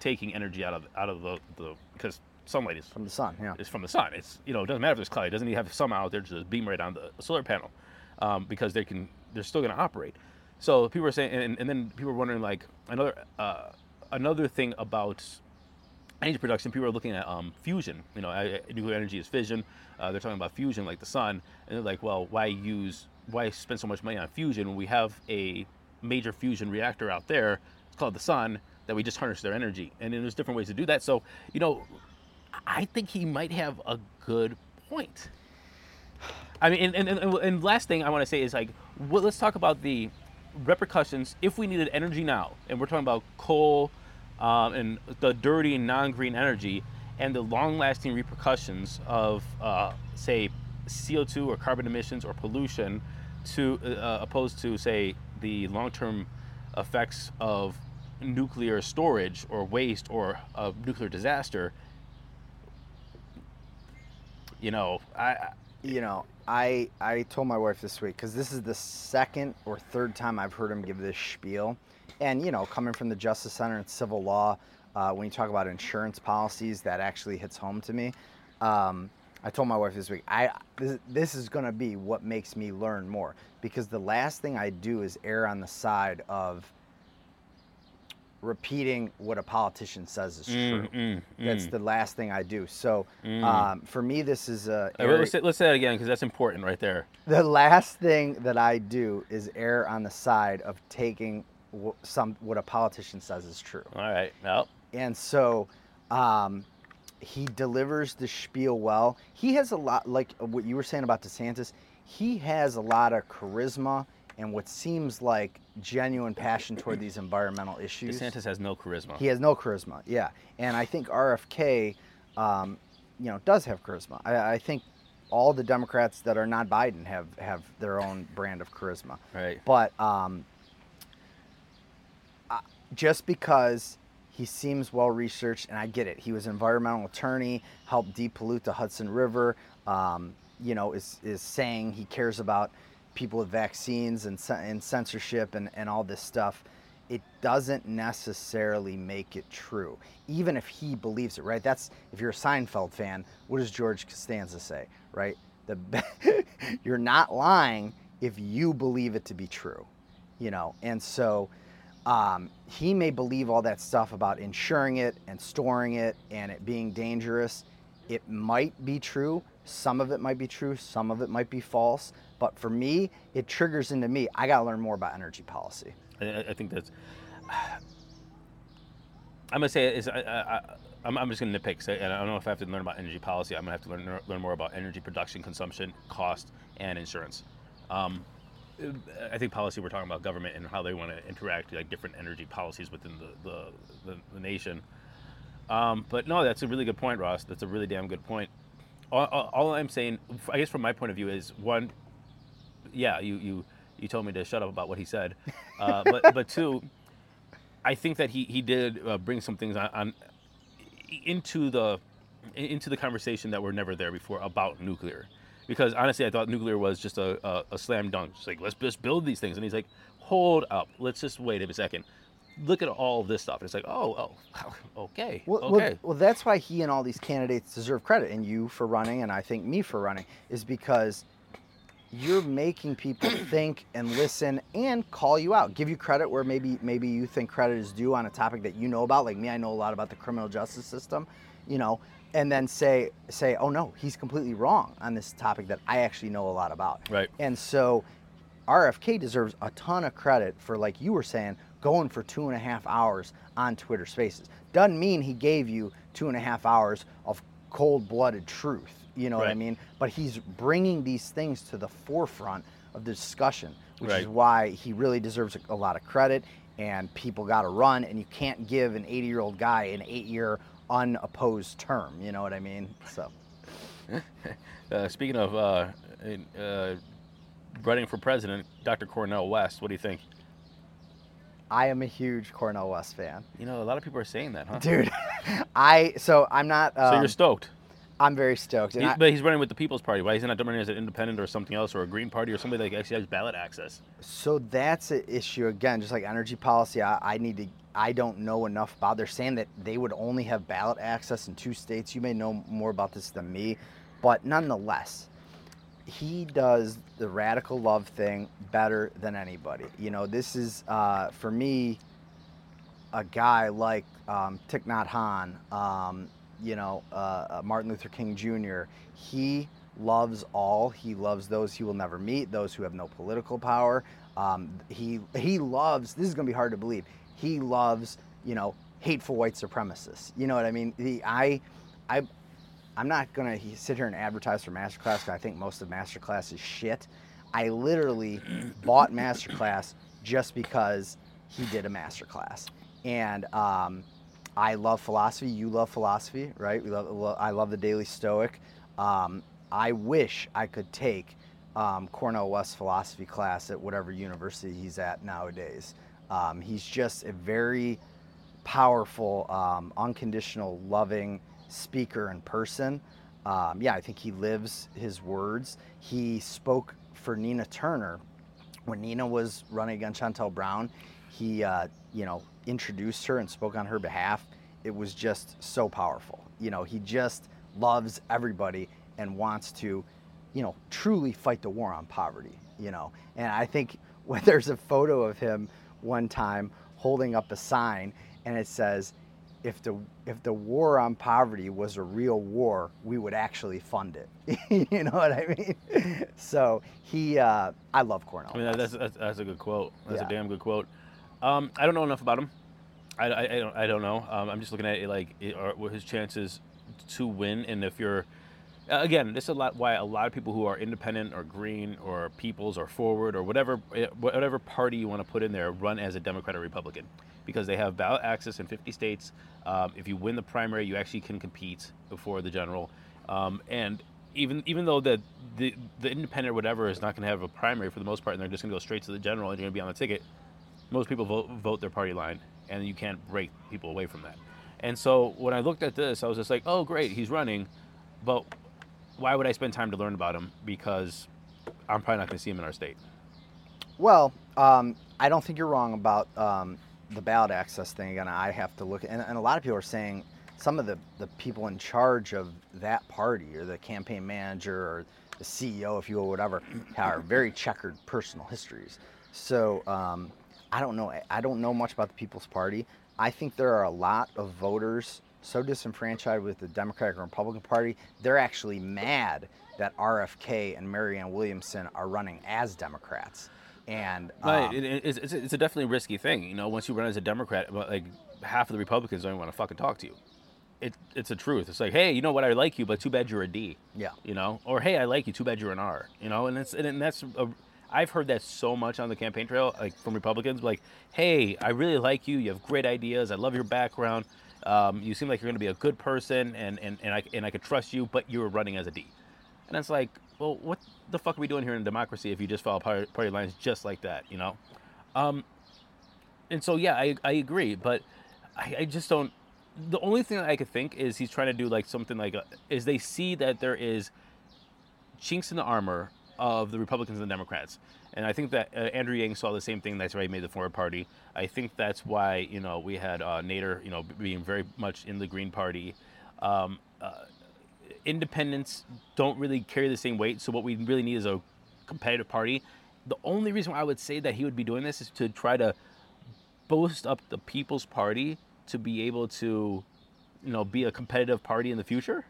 taking energy out of out of the, the because sunlight is From the sun, yeah. it's from the sun. It's you know it doesn't matter if there's cloudy. It doesn't even have sun out there to just beam right on the solar panel um, because they can they're still going to operate. So people are saying, and, and then people are wondering like another uh, another thing about energy production. People are looking at um, fusion. You know, nuclear energy is fission. Uh, they're talking about fusion like the sun, and they're like, well, why use why spend so much money on fusion when we have a major fusion reactor out there? It's called the sun that we just harness their energy, and then there's different ways to do that. So you know, I think he might have a good point. I mean, and, and, and, and last thing I want to say is like, well, let's talk about the repercussions if we needed energy now, and we're talking about coal um, and the dirty non-green energy, and the long-lasting repercussions of, uh, say, CO2 or carbon emissions or pollution, to uh, opposed to say the long-term effects of nuclear storage or waste or a nuclear disaster. You know, I, I you know, I I told my wife this week because this is the second or third time I've heard him give this spiel, and you know, coming from the Justice Center and civil law, uh, when you talk about insurance policies, that actually hits home to me. Um, I told my wife this week, I this, this is going to be what makes me learn more because the last thing I do is err on the side of repeating what a politician says is true. mm, That's mm. the last thing I do. So Mm. um, for me, this is a Uh, let's, say, let's say that again because that's important right there. the last thing that I do is err on the side of taking some what a politician says is true. All right. Well, And so um, he delivers the spiel well. He has a lot, like what you were saying about DeSantis, he has a lot of charisma and what seems like genuine passion toward these environmental issues. DeSantis has no charisma. He has no charisma, yeah. And I think RFK, um, you know, does have charisma. I, I think all the Democrats that are not Biden have have their own brand of charisma. Right. But um, just because he seems well researched, and I get it. He was an environmental attorney, helped depollute the Hudson River. Um, you know, is is saying he cares about people with vaccines and, and censorship and, and all this stuff. It doesn't necessarily make it true, even if he believes it, right? That's if you're a Seinfeld fan. What does George Costanza say, right? The [LAUGHS] you're not lying if you believe it to be true, you know. And so um, he may believe all that stuff about insuring it and storing it and it being dangerous. It might be true. Some of it might be true. Some of it might be false. But for me, it triggers into me. I got to learn more about energy policy. I, I think that's. [SIGHS] I'm gonna say I, I, I'm, I'm just gonna nitpick, and I don't know if I have to learn about energy policy. I'm gonna have to learn learn more about energy production, consumption, cost, and insurance. Um, I think policy we're talking about government and how they want to interact like different energy policies within the the, the, the nation. Um, but no, that's a really good point, Ross. That's a really damn good point. All, all, all, I'm saying, I guess from my point of view, is one, yeah, you you you told me to shut up about what he said, [LAUGHS] uh, but but two, I think that he he did uh, bring some things on, on into the into the conversation that were never there before about nuclear because honestly, I thought nuclear was just a, a, a slam dunk. Just like let's just build these things, and he's like, hold up, let's just wait a second. Look at all this stuff. And It's like, oh, oh, [LAUGHS] okay, well, okay. Well, well, that's why he and all these candidates deserve credit, and you for running, and I think me for running, is because you're making people [COUGHS] think and listen and call you out, give you credit where maybe maybe you think credit is due on a topic that you know about. Like me, I know a lot about the criminal justice system, you know, and then say say oh no he's completely wrong on this topic that i actually know a lot about right and so rfk deserves a ton of credit for like you were saying going for two and a half hours on twitter spaces doesn't mean he gave you two and a half hours of cold-blooded truth you know right. what i mean but he's bringing these things to the forefront of the discussion which right. is why he really deserves a lot of credit and people got to run and you can't give an 80 year old guy an eight year unopposed term. You know what I mean? So. [LAUGHS] uh, speaking of uh, uh, running for president, Dr. Cornel West, what do you think? I am a huge Cornel West fan. You know, a lot of people are saying that, huh? Dude, [LAUGHS] I so I'm not. Um, so you're um, stoked. I'm very stoked. He, I, but he's running with the People's Party. Why is he not running as an independent or something else or a Green Party or somebody that actually has ballot access? So that's an issue again. Just like energy policy, I, I need to I don't know enough about. They're saying that they would only have ballot access in two states. You may know more about this than me, but nonetheless, he does the radical love thing better than anybody. You know, this is uh, for me a guy like um, Thich Nhat Hanh, um, you know, uh, uh, Martin Luther King Jr. He loves all. He loves those he will never meet, those who have no political power. Um, he he loves. This is going to be hard to believe he loves, you know, hateful white supremacists. You know what I mean? The, I, I, I'm not gonna sit here and advertise for Masterclass because I think most of Masterclass is shit. I literally [COUGHS] bought Masterclass just because he did a Masterclass, and um, I love philosophy. You love philosophy, right? We love. I love the Daily Stoic. Um, I wish I could take um, Cornel West philosophy class at whatever university he's at nowadays. Um, he's just a very powerful, um, unconditional, loving speaker and person. Um, yeah, I think he lives his words. He spoke for Nina Turner when Nina was running against Shontel Brown. He, uh, you know, introduced her and spoke on her behalf. It was just so powerful. You know, he just loves everybody and wants to, you know, truly fight the war on poverty. You know, and I think [LAUGHS] when there's a photo of him one time holding up a sign and it says, if the if the war on poverty was a real war, we would actually fund it. [LAUGHS] you know what I mean? [LAUGHS] So he, uh, I love Cornel. I mean, that's, that's, that's a good quote. That's yeah. a damn good quote. Um, I don't know enough about him. I, I, I don't I don't know. Um, I'm just looking at it like it, what his chances to win, and if you're again, this is a lot why a lot of people who are independent or green or peoples or forward or whatever eh, whatever party you want to put in there run as a Democrat or Republican because they have ballot access in 50 states. Um, if you win the primary, you actually can compete before the general. Um, and even even though the, the the independent or whatever is not going to have a primary for the most part, and they're just going to go straight to the general and you're going to be on the ticket, most people vote vote their party line and you can't break people away from that. And so when I looked at this, I was just like, oh, great, he's running, but why would I spend time to learn about him? Because I'm probably not going to see him in our state. Well, um, I don't think you're wrong about um, the ballot access thing. Again, I have to look, and, and a lot of people are saying some of the, the people in charge of that party or the campaign manager or the CEO, if you will, whatever, are very [LAUGHS] checkered personal histories. So um, I don't know. I don't know much about the People's Party. I think there are a lot of voters so disenfranchised with the Democratic and Republican Party, they're actually mad that RFK and Marianne Williamson are running as Democrats. And um, right, it, it's, it's, it's a definitely risky thing. You know, once you run as a Democrat, like half of the Republicans don't even want to fucking talk to you. It, it's a truth. It's like, hey, you know what? I like you, but too bad you're a D. Yeah. You know, or hey, I like you, too bad you're an R. You know, and it's and that's a, I've heard that so much on the campaign trail, like from Republicans, like, hey, I really like you. You have great ideas. I love your background. Um, you seem like you're going to be a good person, and and and I and I could trust you, but you were running as a D. And it's like, well, what the fuck are we doing here in democracy if you just follow party, party lines just like that, you know? Um, and so yeah, I I agree, but I, I just don't. The only thing that I could think is he's trying to do like something like a, is they see that there is chinks in the armor of the Republicans and the Democrats. And I think that uh, Andrew Yang saw the same thing. That's why he made the Forward Party. I think that's why you know we had uh, Nader, you know, being very much in the Green Party. Um, uh, independents don't really carry the same weight. So what we really need is a competitive party. The only reason why I would say that he would be doing this is to try to boost up the People's Party to be able to, you know, be a competitive party in the future.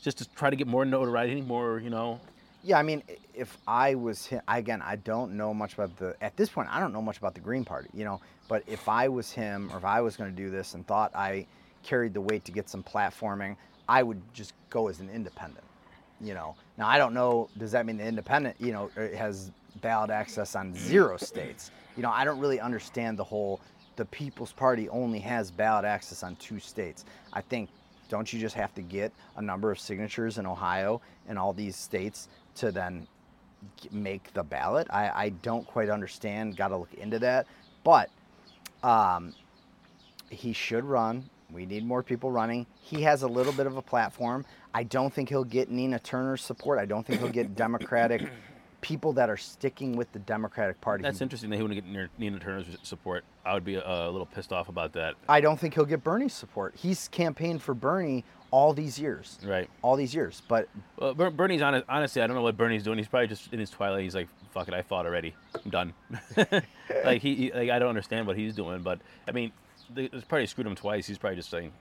Just to try to get more notoriety, more, you know, yeah, I mean, if I was him, again, I don't know much about the, at this point, I don't know much about the Green Party, you know, but if I was him or if I was going to do this and thought I carried the weight to get some platforming, I would just go as an independent, you know. Now, I don't know, does that mean the independent, you know, er, has ballot access on zero states? You know, I don't really understand the whole, the People's Party only has ballot access on two states. I think don't you just have to get a number of signatures in Ohio and all these states to then make the ballot. I, I don't quite understand. Got to look into that. But um, he should run. We need more people running. He has a little bit of a platform. I don't think he'll get Nina Turner's support. I don't think he'll get Democratic people that are sticking with the Democratic Party. That's interesting that he wouldn't get Nina Turner's support. I would be a, a, little pissed off about that. I don't think he'll get Bernie's support. He's campaigned for Bernie all these years. Right. All these years. But well, Bernie's honest, honestly, I don't know what Bernie's doing. He's probably just in his twilight. He's like, "Fuck it, I fought already. I'm done." [LAUGHS] like he, he, like I don't understand what he's doing, but I mean, it's probably screwed him twice. He's probably just saying,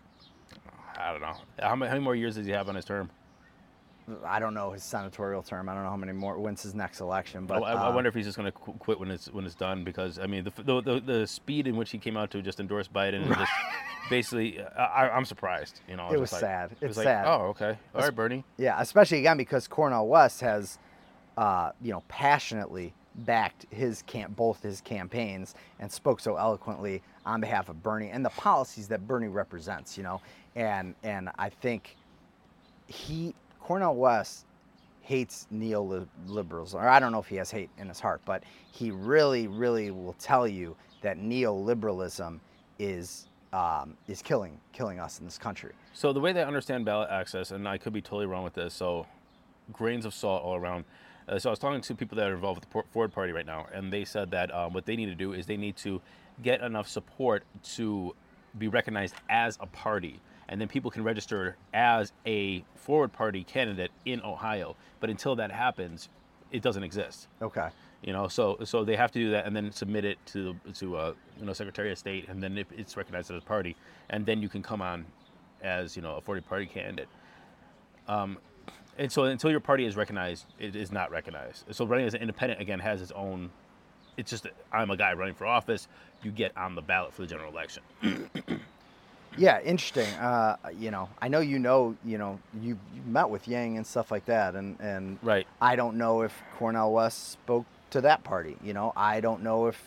I don't know. How many, how many more years does he have on his term? I don't know his senatorial term. I don't know how many more wins his next election. But I, I uh, wonder if he's just going to qu- quit when it's when it's done because I mean the, the, the the speed in which he came out to just endorse Biden and just [LAUGHS] basically I, am surprised. You know, it was like, sad. It was sad. oh, okay, all right, Bernie. Yeah, especially again because Cornel West has, uh, you know, passionately backed his camp both his campaigns and spoke so eloquently on behalf of Bernie and the policies that Bernie represents. You know, and and I think he Cornel West hates neoliberals, or I don't know if he has hate in his heart, but he really, really will tell you that neoliberalism is um, is killing killing us in this country. So the way they understand ballot access, and I could be totally wrong with this, so grains of salt all around. Uh, so I was talking to people that are involved with the Forward Party right now, and they said that um, what they need to do is they need to get enough support to be recognized as a party and then people can register as a forward party candidate in Ohio. But until that happens, it doesn't exist. Okay. You know, so so they have to do that and then submit it to to uh, you know Secretary of State, and then if it's recognized as a party, and then you can come on as you know a forward party candidate. Um, and so until your party is recognized, it is not recognized. So running as an independent again has its own. It's just I'm a guy running for office. You get on the ballot for the general election. Yeah, interesting. Uh, you know, I know you know, you know, you, met with Yang and stuff like that, and and right. I don't know if Cornel West spoke to that party. You know, I don't know if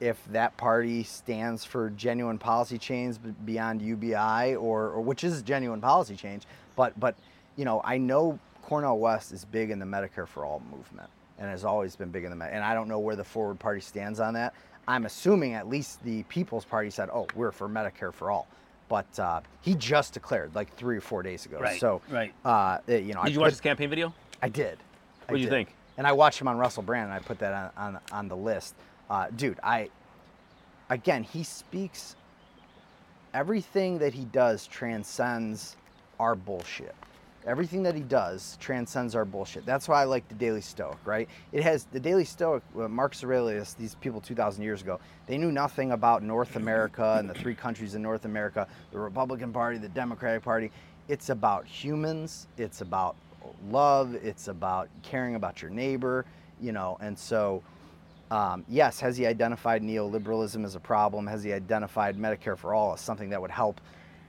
if that party stands for genuine policy change beyond UBI or, or which is genuine policy change. But but you know, I know Cornel West is big in the Medicare for All movement. and has always been big in the Med- and I don't know where the Forward Party stands on that. I'm assuming at least the People's Party said, "Oh, we're for Medicare for all," but uh, he just declared like three or four days ago. Right, So, right. Uh, you know, I Did you watch put- his campaign video? I did. What do you think? And I watched him on Russell Brand, and I put that on on, on the list. Uh, dude, I again, he speaks. Everything that he does transcends our bullshit. Everything that he does transcends our bullshit. That's why I like the Daily Stoic, right? It has the Daily Stoic, uh, Marcus Aurelius, these people 2,000 years ago, they knew nothing about North America and the three countries in North America, the Republican Party, the Democratic Party. It's about humans, it's about love, it's about caring about your neighbor, you know, and so. Um, yes, has he identified neoliberalism as a problem? Has he identified Medicare for all as something that would help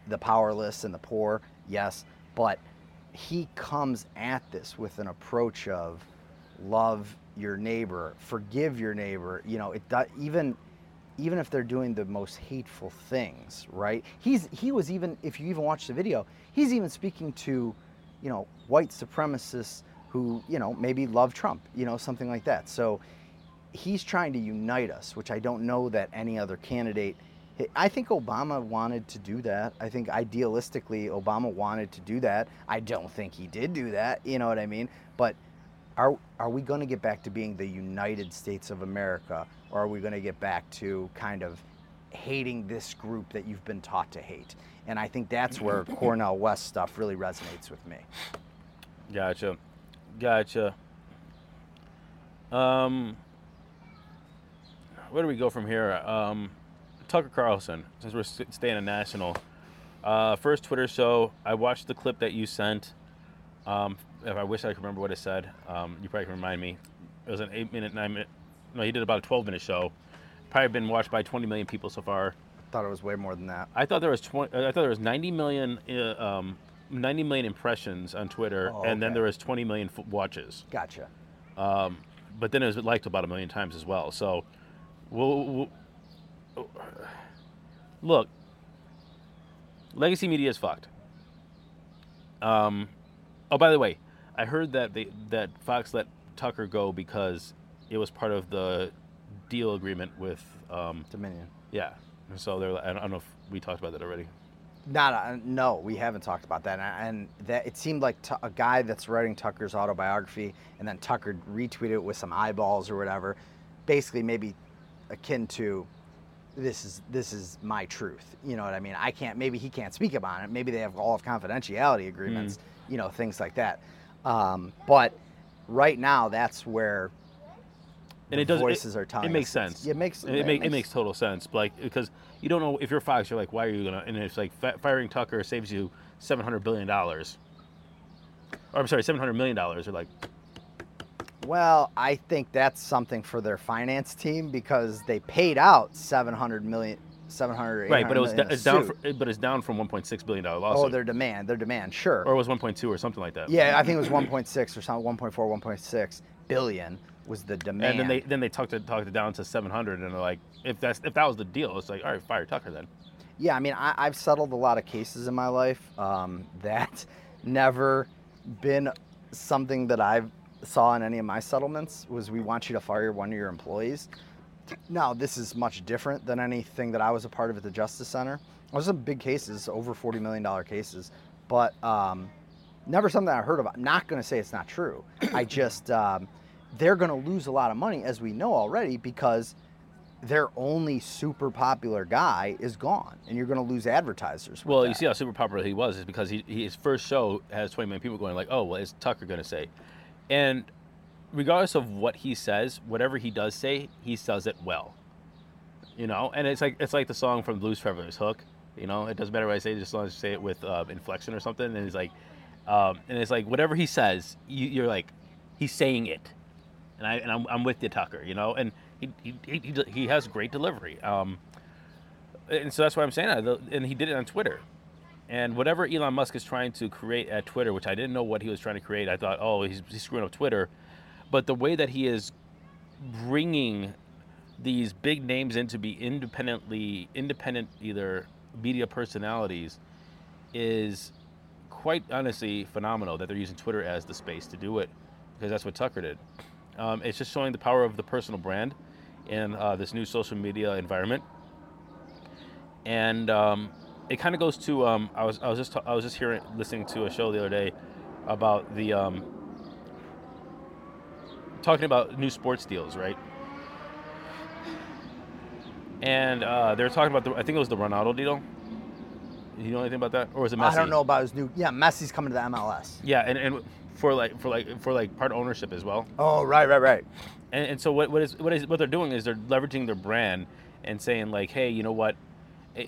the powerless and the poor? Yes, but he comes at this with an approach of love your neighbor, forgive your neighbor. You know, it do, even even if they're doing the most hateful things, right? He's he was even if you even watch the video, he's even speaking to, you know, white supremacists who you know maybe love Trump, you know, something like that. So he's trying to unite us, which I don't know that any other candidate. I think Obama wanted to do that. I think idealistically, Obama wanted to do that. I don't think he did do that. You know what I mean? But are are we going to get back to being the United States of America, or are we going to get back to kind of hating this group that you've been taught to hate? And I think that's where [COUGHS] Cornel West stuff really resonates with me. Gotcha. Gotcha. Um, where do we go from here? Um, Tucker Carlson, since we're staying in national. Uh, first Twitter show, I watched the clip that you sent. Um, if I wish I could remember what it said, um, you probably can remind me. It was an eight minute, nine minute. No, he did about a 12 minute show. Probably been watched by 20 million people so far. I thought it was way more than that. I thought there was 20, I thought there was 90 million, uh, um, 90 million impressions on Twitter, Oh, and then there was 20 million f- watches. Gotcha. Um, but then it was liked about a million times as well. So, we'll, we'll- look, legacy media is fucked. Um, oh, by the way, I heard that they that Fox let Tucker go because it was part of the deal agreement with um, Dominion. yeah. So they're I don't know if we talked about that already. Not uh, no, we haven't talked about that, and, that it seemed like Tu- a guy that's writing Tucker's autobiography, and then Tucker retweeted it with some eyeballs or whatever, basically maybe akin to, this is this is my truth. You know what I mean? I can't. Maybe he can't speak about it. Maybe they have all of confidentiality agreements. You know things like that. Um, but right now, that's where And it does voices it, are telling It makes us sense. It makes it, make, it makes total sense. Like because you don't know if you're Fox, you're like, why are you gonna? And it's like firing Tucker saves you seven hundred billion dollars. Or I'm sorry, seven hundred million dollars. Or like, Well, I think that's something for their finance team because they paid out 700 million, 700, right, but it was million da- in a it's down. For, but it's down from one point six billion dollar lawsuit. Oh, their demand, their demand, sure. or it was one point two or something like that. yeah, I think it was 1.6 or something, 1.4, 1.6 billion was the demand. And then they then they talked it talked it down to seven hundred, and they're like, if that's if that was the deal, it's like, all right, fire Tucker then. Yeah, I mean, I, I've settled a lot of cases in my life. Um, that [LAUGHS] never been something that I saw in any of my settlements. Was we want you to fire one of your employees. Now, this is much different than anything that I was a part of at the Justice Center. Those some big cases, over forty million dollar cases, but um, never something I heard about. I'm not going to say it's not true. [COUGHS] I just um, they're going to lose a lot of money, as we know already, because their only super popular guy is gone, and you're going to lose advertisers. with Well, you see how super popular he was is because he, he his first show has 20 million people going like, oh, well, is Tucker going to say? And regardless of what he says, whatever he does say, he says it well. You know, and it's like it's like the song from Blues Travelers, Hook. You know, it doesn't matter what I say, just as long as you say it with uh, inflection or something. And he's like, um, and it's like whatever he says, you, you're like, he's saying it, and I and I'm, I'm with you, Tucker. You know, and he he, he, he- he has great delivery. Um, and so that's why I'm saying that. And he did it on Twitter. And whatever Elon Musk is trying to create at Twitter, which I didn't know what he was trying to create, I thought, oh, he's, he's screwing up Twitter. But the way that he is bringing these big names in to be independently independent either media personalities is quite honestly phenomenal that they're using Twitter as the space to do it because that's what Tucker did. Um, it's just showing the power of the personal brand in uh, this new social media environment. And um, it kind of goes to um, I was I was just I was just hearing listening to a show the other day about the um, talking about new sports deals, right? And uh, they were talking about the I think it was the Ronaldo deal. You know anything about that, or was it Messi? I don't know about his new. Yeah, Messi's coming to the MLS. Yeah, and, and for like for like for like part ownership as well. Oh, right, right, right. And, and so what what is what is what they're doing is they're leveraging their brand and saying like, hey, you know what, Eh,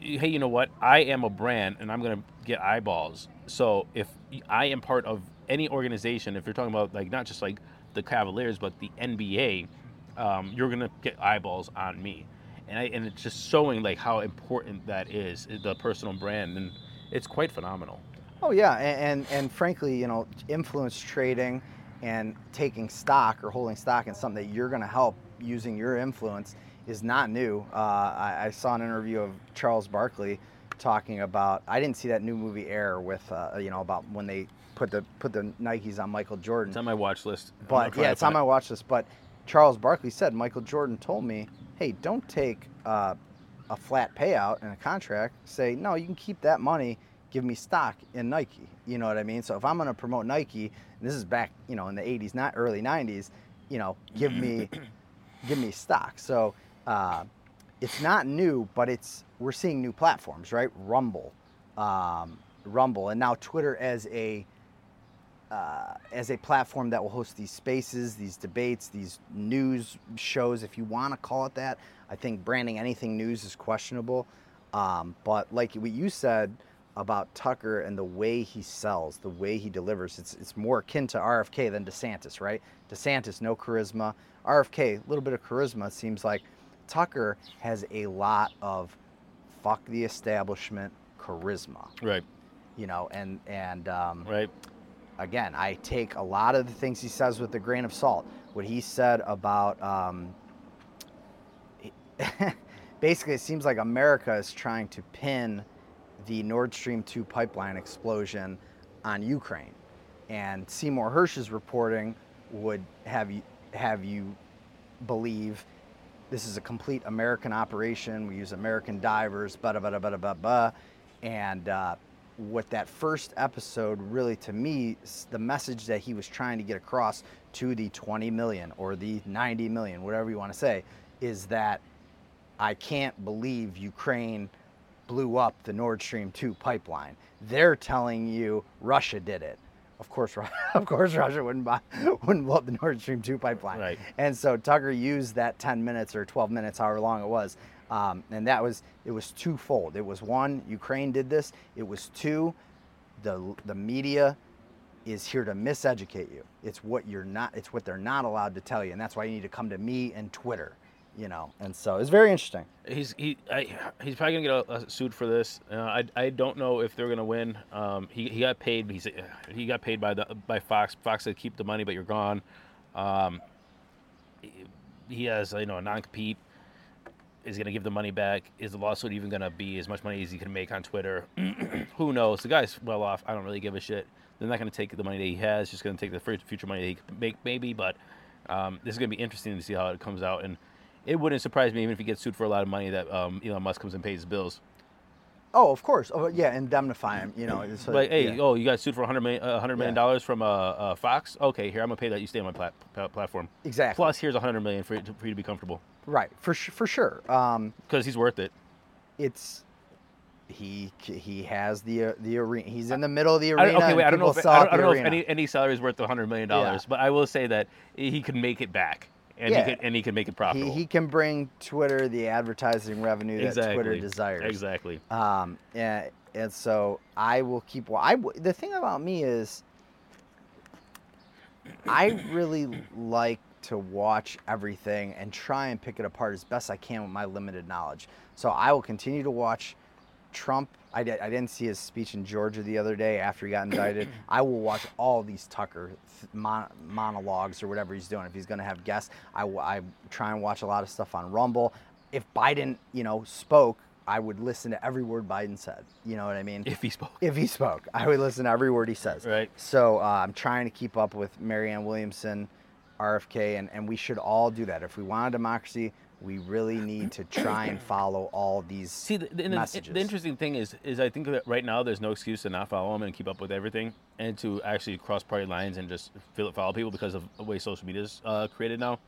hey, you know what, I am a brand and I'm gonna get eyeballs. So if I am part of any organization, if you're talking about like not just like the Cavaliers but the NBA, um, you're gonna get eyeballs on me. And, I, and it's just showing like how important that is the personal brand and it's quite phenomenal Oh yeah, and, and and frankly, you know, influence trading and taking stock or holding stock in something that you're going to help using your influence is not new. Uh, I, I saw an interview of Charles Barkley talking about. I didn't see that new movie Air with uh, you know about when they put the put the Nikes on Michael Jordan. it's on my watch list I'm But yeah, it's on find my watch list. But Charles Barkley said Michael Jordan told me, "Hey, don't take uh, a flat payout in a contract. Say no, you can keep that money. Give me stock in Nike. You know what I mean? So if I'm going to promote Nike, and this is back, you know, in the '80s, not early '90s, you know, give me, [CLEARS THROAT] give me stock. So uh, it's not new, but it's we're seeing new platforms, right? Rumble, um, Rumble, and now Twitter as a uh, as a platform that will host these spaces, these debates, these news shows, if you want to call it that. I think branding anything news is questionable. Um, but like what you said about Tucker and the way he sells, the way he delivers, it's, it's more akin to RFK than DeSantis, right? DeSantis, no charisma. RFK, a little bit of charisma. Seems like Tucker has a lot of fuck the establishment charisma, right you know, and, and, um, right again, I take a lot of the things he says with a grain of salt. What he said about um, [LAUGHS] basically, it seems like America is trying to pin the Nord Stream 2 pipeline explosion on Ukraine. And Seymour Hersh's reporting would have you, have you believe this is a complete American operation. We use American divers, blah, blah, blah, blah. And uh, what that first episode really, to me, the message that he was trying to get across to the 20 million or the 90 million, whatever you want to say, is that I can't believe Ukraine blew up the Nord Stream 2 pipeline. They're telling you Russia did it. Of course, [LAUGHS] of course, Russia wouldn't buy, [LAUGHS] wouldn't blow up the Nord Stream 2 pipeline. Right. And so Tucker used that 10 minutes or 12 minutes, however long it was, um, and that was it was twofold. It was one, Ukraine did this. It was two, the the media is here to miseducate you. It's what you're not. It's what they're not allowed to tell you, and that's why you need to come to me and Twitter. You know, and so it's very interesting. He's he I, he's probably gonna get a, a suit for this. Uh, I, I don't know if they're gonna win. Um, he, he got paid. He's he got paid by the by Fox. Fox said keep the money, but you're gone. Um, he- has you know a non compete. Is gonna give the money back. Is the lawsuit even gonna be as much money as he can make on Twitter? [CLEARS THROAT] Who knows? The guy's well off. I don't really give a shit. They're not gonna take the money that he has. Just gonna take the future money that he could make maybe. But um, this is gonna be interesting to see how it comes out and it wouldn't surprise me even if he gets sued for a lot of money that um, Elon Musk comes and pays his bills. Oh, of course. Oh, yeah, indemnify him. You know, so, like, hey, yeah. oh, you got sued for 100 million, uh, 100 million Yeah. dollars from uh, uh, Fox? Okay, here I'm gonna pay that. You stay on my plat- pla- platform. exactly. Plus, here's 100 million for you to, for you to be comfortable right for su- for sure. Um, because he's worth it. it's he he has the uh, the arena. He's in the middle of the arena. okay, wait. I don't know if I don't, I don't know if any any salary is worth 100 million dollars, but I will say that he can make it back, and Yeah. he can and he can make it profitable. he can bring Twitter the advertising revenue that Twitter desires. Exactly. Um, and, and so I will keep. wa- I the thing about me is, I really like to watch everything and try and pick it apart as best I can with my limited knowledge. So I will continue to watch Trump. I, di- I didn't see his speech in Georgia the other day after he got indicted. [CLEARS THROAT] I will watch all these Tucker th- mon- monologues or whatever he's doing. If he's going to have guests, I, w- I try and watch a lot of stuff on Rumble. If Biden, you know, spoke, I would listen to every word Biden said. You know what I mean? If he spoke. if he spoke, I would listen to every word he says. Right. So uh, I'm trying to keep up with Marianne Williamson RFK, and, and we should all do that. If we want a democracy, we really need to try and follow all these See, the, the, messages. the interesting thing is, is I think that right now there's no excuse to not follow them and keep up with everything, and to actually cross party lines and just follow people because of the way social media is uh, created now.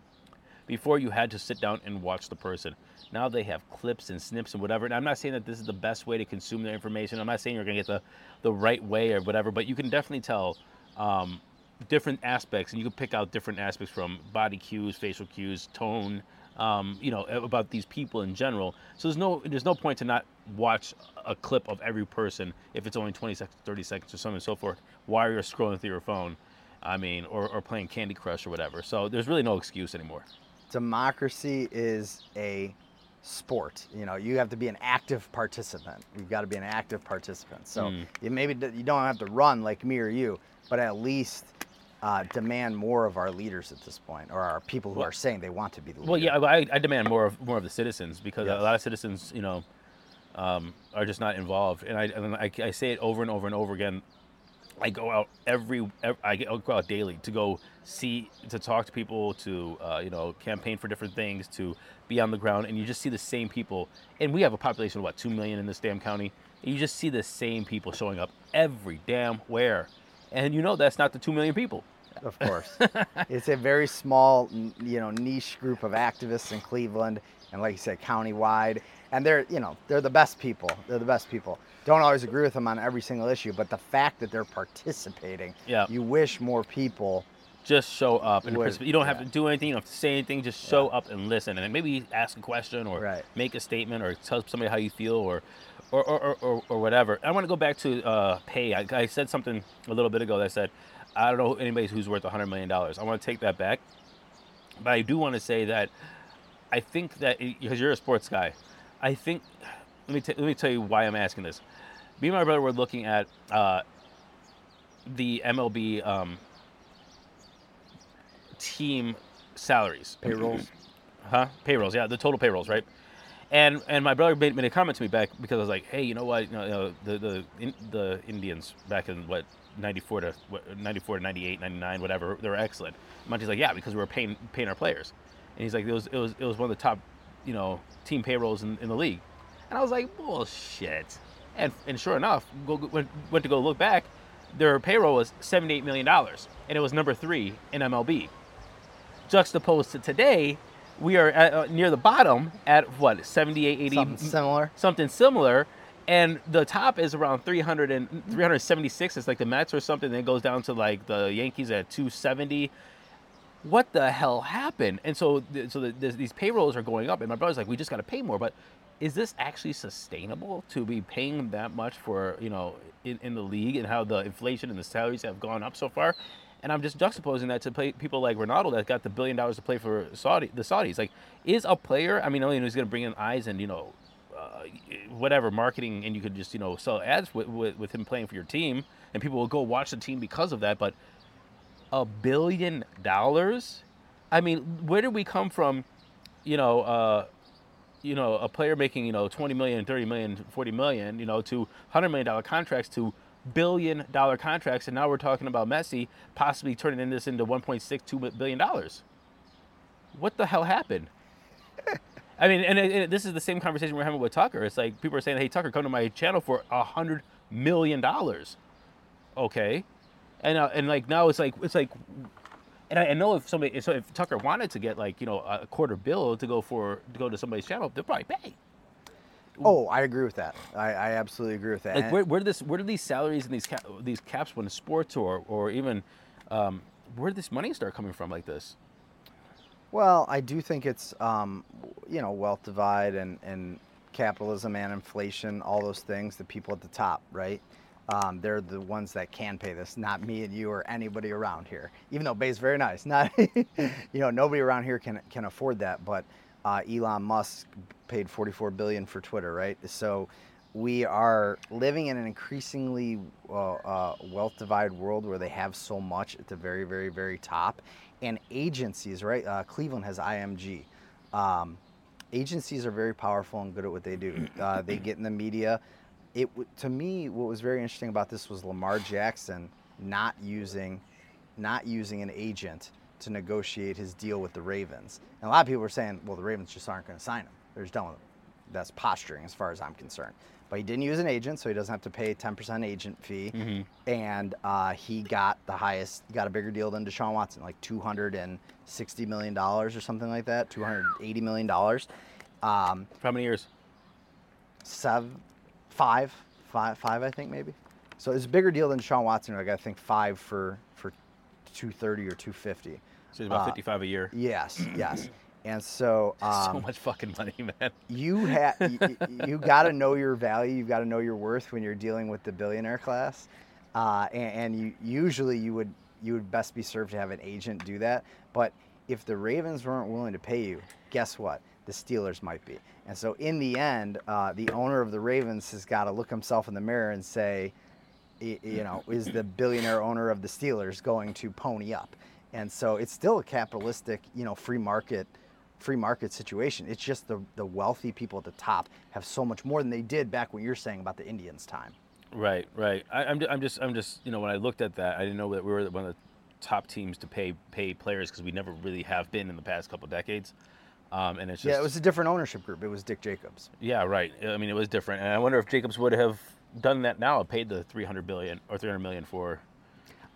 Before you had to sit down and watch the person. Now they have clips and snips and whatever. And I'm not saying that this is the best way to consume their information. I'm not saying you're gonna get the the right way or whatever, but you can definitely tell um, different aspects, and you can pick out different aspects from body cues, facial cues, tone, um, you know, about these people in general. So there's no there's no point to not watch a clip of every person if it's only 20 seconds, 30 seconds, or so on and so forth, while you're scrolling through your phone. I mean, or, or playing Candy Crush or whatever. So there's really no excuse anymore. democracy is a sport. You know, you have to be an active participant. You've got to be an active participant. So Mm. you maybe you don't have to run like me or you, but at least uh, demand more of our leaders at this point, or our people who Well- are saying they want to be the leader. Well, yeah, I, I demand more of more of the citizens because Yes. a lot of citizens, you know, um, are just not involved, and I and I, I say it over and over and over again. I go out every, ev I go out daily to go see to talk to people to uh, you know campaign for different things to be on the ground, and you just see the same people. And we have a population of what two million in this damn county. And you just see the same people showing up every damn where, and you know that's not the two million people. Of course, it's a very small, you know, niche group of activists in Cleveland, and like you said, countywide. And they're, you know, they're the best people. They're the best people. Don't always agree with them on every single issue, but the fact that they're participating, Yeah. you wish more people. just show up and Would- you don't have yeah. to do anything you don't have to say anything just show up and listen and then maybe ask a question or Right. make a statement or tell somebody how you feel or or, or, or, or, or whatever i want to go back to uh, pay I, I said something a little bit ago that I said i don't know anybody who's worth $100 million i want to take that back but i do want to say that i think that because you're a sports guy i think let me, t- let me tell you why i'm asking this. Me and my brother were looking at uh, the mlb um, team salaries. [CLEARS THROAT] Payrolls. huh? Payrolls yeah the total payrolls right? And and my brother made, made a comment to me back because i was like hey you know what? You know, you know, the the in, the indians back in what 94 to 94 to 98 99 whatever they were excellent. Monty's like yeah because we were paying paying our players. And he's like it was it was it was one of the top you know team payrolls in, in the league. And i was like bullshit. And and sure enough go, went, went to go look back their payroll was 78 million dollars and it was number three in mlb juxtaposed to today, we are at, uh, near the bottom at what 78, 80, Something similar. something similar, and the top is around 300 and 376. It's like the Mets or something. Then it goes down to like the Yankees at 270. What the hell happened? And so, so the, these payrolls are going up, and my brother's like, we just got to pay more. But is this actually sustainable to be paying that much for you know in, in the league and how the inflation and the salaries have gone up so far? And I'm just juxtaposing that to people like Ronaldo that got the billion dollars to play for Saudi, the Saudis. Like, is a player? I mean, only he's going to bring in eyes and you know, uh, whatever marketing, and you could just you know sell ads with, with with him playing for your team, and people will go watch the team because of that. But a billion dollars? I mean, where did we come from? You know, uh, you know, a player making you know 20 million, 30 million, 40 million, you know, to 100 million dollar contracts to billion dollar contracts, and now we're talking about Messi possibly turning this into 1.62 billion dollars. What the hell happened? I mean, and it- this is the same conversation we're having with Tucker. It's like people are saying, "Hey, Tucker, come to my channel for a hundred million dollars." Okay, and uh, and like now it's like it's like, and I, I know if somebody so if Tucker wanted to get like you know a quarter bill to go for to go to somebody's channel, they'll probably pay. Oh, I agree with that. I, I absolutely agree with that. Like where, where do this where do these salaries and these cap, these caps when sports or or even um, where did this money start coming from like this? Well, I do think it's, um, you know, wealth divide and, and capitalism and inflation, all those things, the people at the top, right? Um, they're the ones that can pay this, not me and you or anybody around here. Even though Bay's very nice, [LAUGHS] not, you know, nobody around here can can afford that. But uh, Elon Musk paid 44 billion for Twitter, right? So we are living in an increasingly uh, uh, wealth divide world where they have so much at the very, very, very top, and agencies, right? Uh, Cleveland has IMG. Um, agencies are very powerful and good at what they do. [CLEARS THROAT] Uh, they get in the media. It to me, what was very interesting about this was Lamar Jackson not using, not using an agent to negotiate his deal with the Ravens. And a lot of people were saying, well, the Ravens just aren't going to sign him. They're just done with him. That's posturing as far as I'm concerned. But he didn't use an agent, so he doesn't have to pay 10% agent fee. And uh, he got the highest, he got a bigger deal than Deshaun Watson, like $260 million or something like that, $280 million. Um, For how many years? seven, five, five, five, I think maybe. So it's a bigger deal than Deshaun Watson. Like I think five for for two thirty or two fifty. So it's about Uh, 55 a year. Yes, yes. And so [LAUGHS] um, so much fucking money, [LAUGHS] man. you have you, you got to know your value. You've got to know your worth when you're dealing with the billionaire class. Uh, and, and you usually you would you would best be served to have an agent do that. But if the Ravens weren't willing to pay you, guess what? The Steelers might be. And so in the end, uh, the owner of the Ravens has got to look himself in the mirror and say, you know, is the billionaire owner of the Steelers going to pony up? And so it's still a capitalistic, you know, free market, free market situation. It's just the the wealthy people at the top have so much more than they did back when you're saying about the Indians' time. Right, right. I, I'm, I'm just, I'm just, you know, when I looked at that, I didn't know that we were one of the top teams to pay pay players because we never really have been in the past couple decades. Um, and it's just, yeah, it was a different ownership group. It was Dick Jacobs. yeah, right. I mean, it was different, and I wonder if Jacobs would have done that now, paid the 300 billion or 300 million for.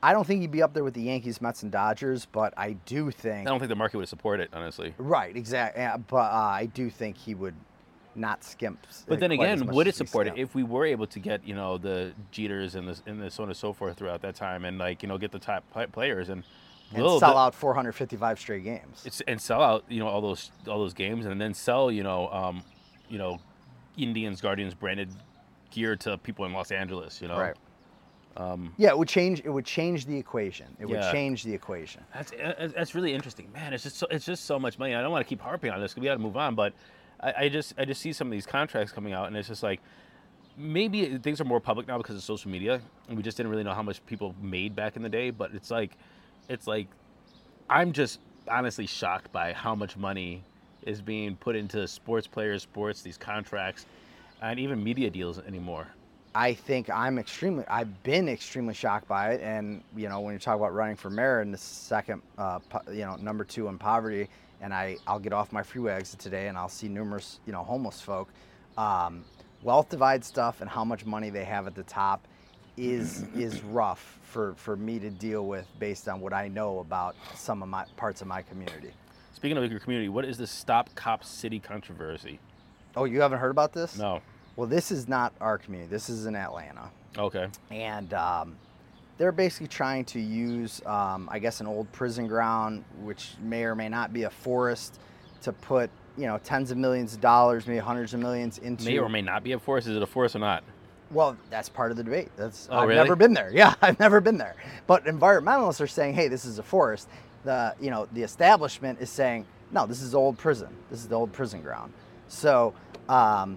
I don't think he'd be up there with the Yankees, Mets, and Dodgers, but I do think I don't think the market would support it, honestly. right, exactly. But uh, I do think he would not skimp. s- But then quite as again, much would it as support it if we were able to get you know the Jeters and the and the so on and so forth throughout that time, and like you know get the top pla- players and, and sell the- out 455 straight games? it's, and sell out you know all those all those games and then sell you know um, you know Indians Guardians branded gear to people in Los Angeles. You know, Right. Um, Yeah, it would change. It would change the equation. It would change the equation. That's uh, that's really interesting, man. It's just so, it's just so much money. I don't want to keep harping on this because we got to move on, but I, I just I just see some of these contracts coming out, and it's just like maybe things are more public now because of social media, and we just didn't really know how much people made back in the day. But it's like it's like I'm just honestly shocked by how much money is being put into sports players, sports, these contracts, and even media deals anymore. I think I'm extremely. I've been extremely shocked by it, and you know, when you talk about running for mayor and the second, uh, po- you know, number two in poverty, and I I'll get off my freeway exit today, and I'll see numerous, you know, homeless folk. Um, wealth divide stuff and how much money they have at the top is [CLEARS THROAT] is rough for for me to deal with based on what I know about some of my parts of my community. Speaking of your community, what is the Stop Cop City controversy? Oh, you haven't heard about this? No. Well, this is not our community. This is in Atlanta. Okay. and um, they're basically trying to use, um, I guess, an old prison ground, which may or may not be a forest, to put you know tens of millions of dollars, maybe hundreds of millions into. May or may not be a forest. Is it a forest or not? Well, that's part of the debate. That's Oh, I've really? never been there. [LAUGHS] Yeah, I've never been there. But environmentalists are saying, hey, this is a forest. The you know the establishment is saying, no, this is old prison. This is the old prison ground. So, um,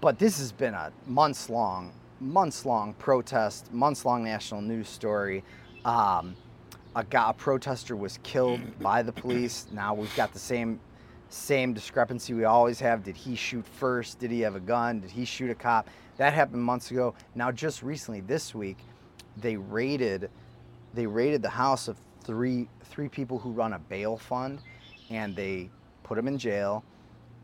but this has been a months long, months long protest, months long national news story. Um, a guy, a protester was killed by the police. Now we've got the same same discrepancy we always have. Did he shoot first? Did he have a gun? Did he shoot a cop? That happened months ago. Now just recently this week, they raided they raided the house of three three people who run a bail fund and they put them in jail.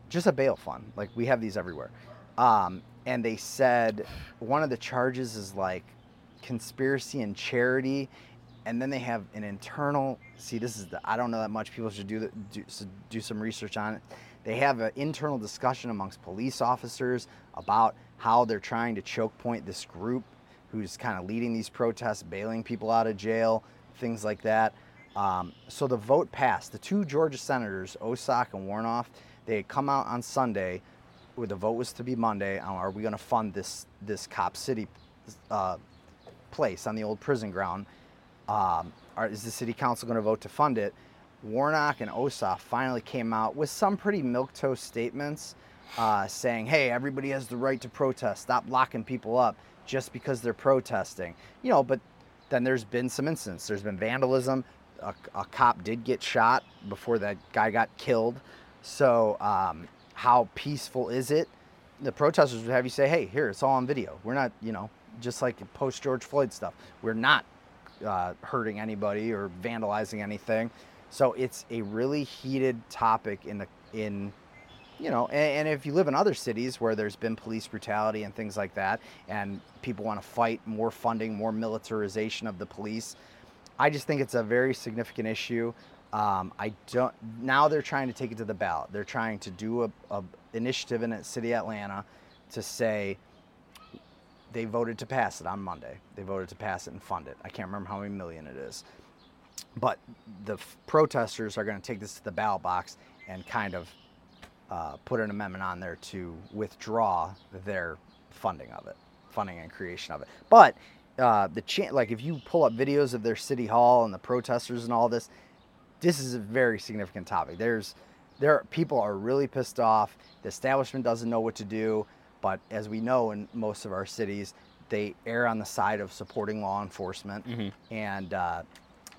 Just a bail fund. Like we have these everywhere. Um, and they said one of the charges is like conspiracy and charity and then they have an internal see this is the i don't know that much people should do, the, do, do some research on it. They have an internal discussion amongst police officers about how they're trying to choke point this group who's kind of leading these protests bailing people out of jail things like that. Um, so the vote passed. The two georgia senators Ossoff and Warnock they had come out on sunday the vote was to be monday on are we going to fund this this cop city uh, place on the old prison ground. Um, are, is the city council going to vote to fund it? Warnock and Ossoff finally came out with some pretty milquetoast statements uh, saying, hey, everybody has the right to protest. Stop locking people up just because they're protesting. You know, but then there's been some incidents. There's been vandalism. A, a cop did get shot before that guy got killed. So, um, how peaceful is it? the protesters would have you say, "Hey, here, it's all on video. We're not, you know, just like post George Floyd stuff. We're not uh, hurting anybody or vandalizing anything. So it's a really heated topic in the in you know, and, and, if you live in other cities where there's been police brutality and things like that, and people want to fight more funding, more militarization of the police, I just think it's a very significant issue. Um, I don't. Now they're trying to take it to the ballot. They're trying to do a, a initiative in City Atlanta to say they voted to pass it on Monday. They voted to pass it and fund it. I can't remember how many million it is, but the f- protesters are going to take this to the ballot box and kind of uh, put an amendment on there to withdraw their funding of it, funding and creation of it. But uh, the chance, like if you pull up videos of their city hall and the protesters and all this, this is a very significant topic. There's there people are really pissed off. The establishment doesn't know what to do, but as we know in most of our cities, they err on the side of supporting law enforcement, mm-hmm. and uh,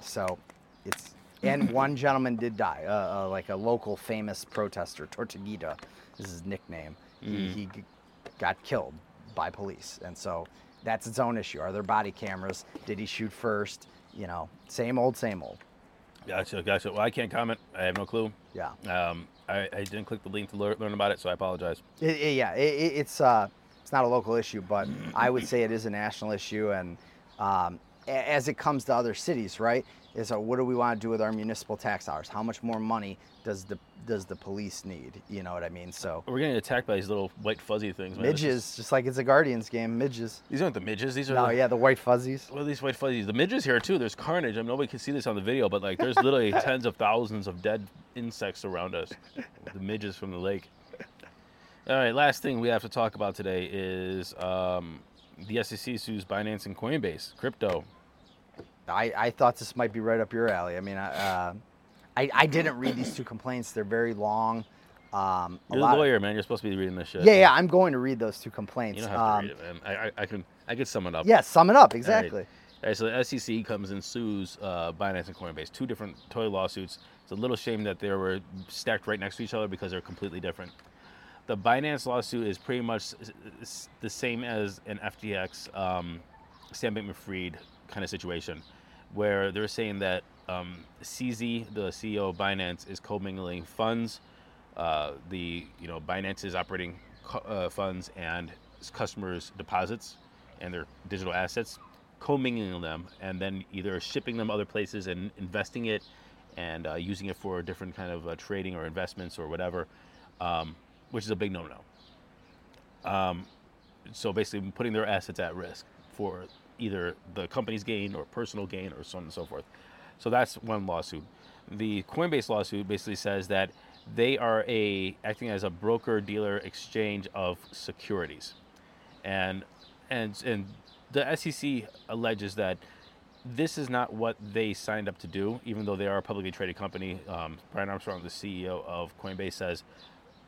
so it's and [LAUGHS] one gentleman did die, uh, uh, like a local famous protester, Tortuguita is his nickname. Mm. He, he got killed by police, and so that's its own issue. Are there body cameras? Did he shoot first? You know, same old, same old. Gotcha, gotcha. Well, I can't comment. I have no clue. Yeah. Um, I, I didn't click the link to learn, learn about it, so I apologize. It, it, yeah, it, it's uh, it's not a local issue, but I would say it is a national issue, and um, as it comes to other cities, right? Is uh, what do we want to do with our municipal tax dollars? How much more money does the does the police need? You know what I mean? So we're getting attacked by these little white fuzzy things. Man. Midges, just, just like it's a Guardians game. Midges. These aren't the midges. These are. No, the, yeah, the white fuzzies. Well, these white fuzzies. The midges here too. There's carnage. I mean, nobody can see this on the video, but like, there's literally [LAUGHS] tens of thousands of dead insects around us. The midges from the lake. All right, last thing we have to talk about today is um, the SEC sues Binance and Coinbase, crypto. I, I thought this might be right up your alley. I mean, uh, I, I didn't read these two complaints. They're very long. Um, You're a lawyer, of, man. You're supposed to be reading this shit. Yeah, yeah. I'm going to read those two complaints. You don't have um, to read it, man. I, I, I, can I can sum it up. Yeah, sum it up exactly. All right. All right so the SEC comes and sues uh, Binance and Coinbase, two different toy lawsuits. It's a little shame that they were stacked right next to each other because they're completely different. The Binance lawsuit is pretty much the same as an FTX, um, Sam Bankman-Fried kind of situation where they're saying that um, CZ, the CEO of Binance, is commingling funds. Uh, the you know Binance is operating co- uh, funds and customers' deposits and their digital assets, commingling them, and then either shipping them other places and investing it and uh, using it for different kind of uh, trading or investments or whatever, um, which is a big no-no. Um, so basically, putting their assets at risk for either the company's gain or personal gain or so on and so forth. So that's one lawsuit. The Coinbase lawsuit basically says that they are a acting as a broker dealer exchange of securities, and and and the SEC alleges that this is not what they signed up to do, even though they are a publicly traded company. Um, Brian Armstrong, the CEO of Coinbase, says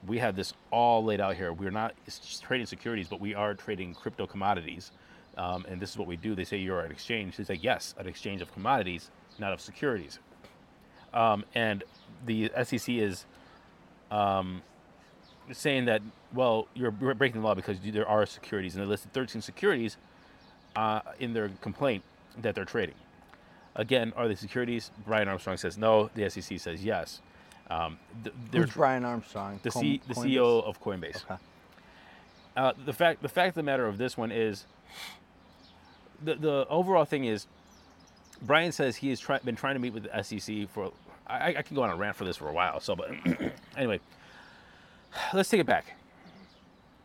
we have this all laid out here. We're not trading securities, but we are trading crypto commodities um, and this is what we do. They say you're an exchange. They say yes, an exchange of commodities, not of securities. Um, and the SEC is um, saying that well, you're breaking the law because there are securities, and they listed 13 securities uh, in their complaint that they're trading. Again, are they securities? Brian Armstrong says no. The SEC says yes. Um, th- Who's Brian Armstrong? The, C- the CEO of Coinbase. Okay. Uh, the fact the fact of the matter of this one is the, the overall thing is, Brian says he has try, been trying to meet with the SEC for. I, I can go on a rant for this for a while. So, but [CLEARS THROAT] anyway, let's take it back.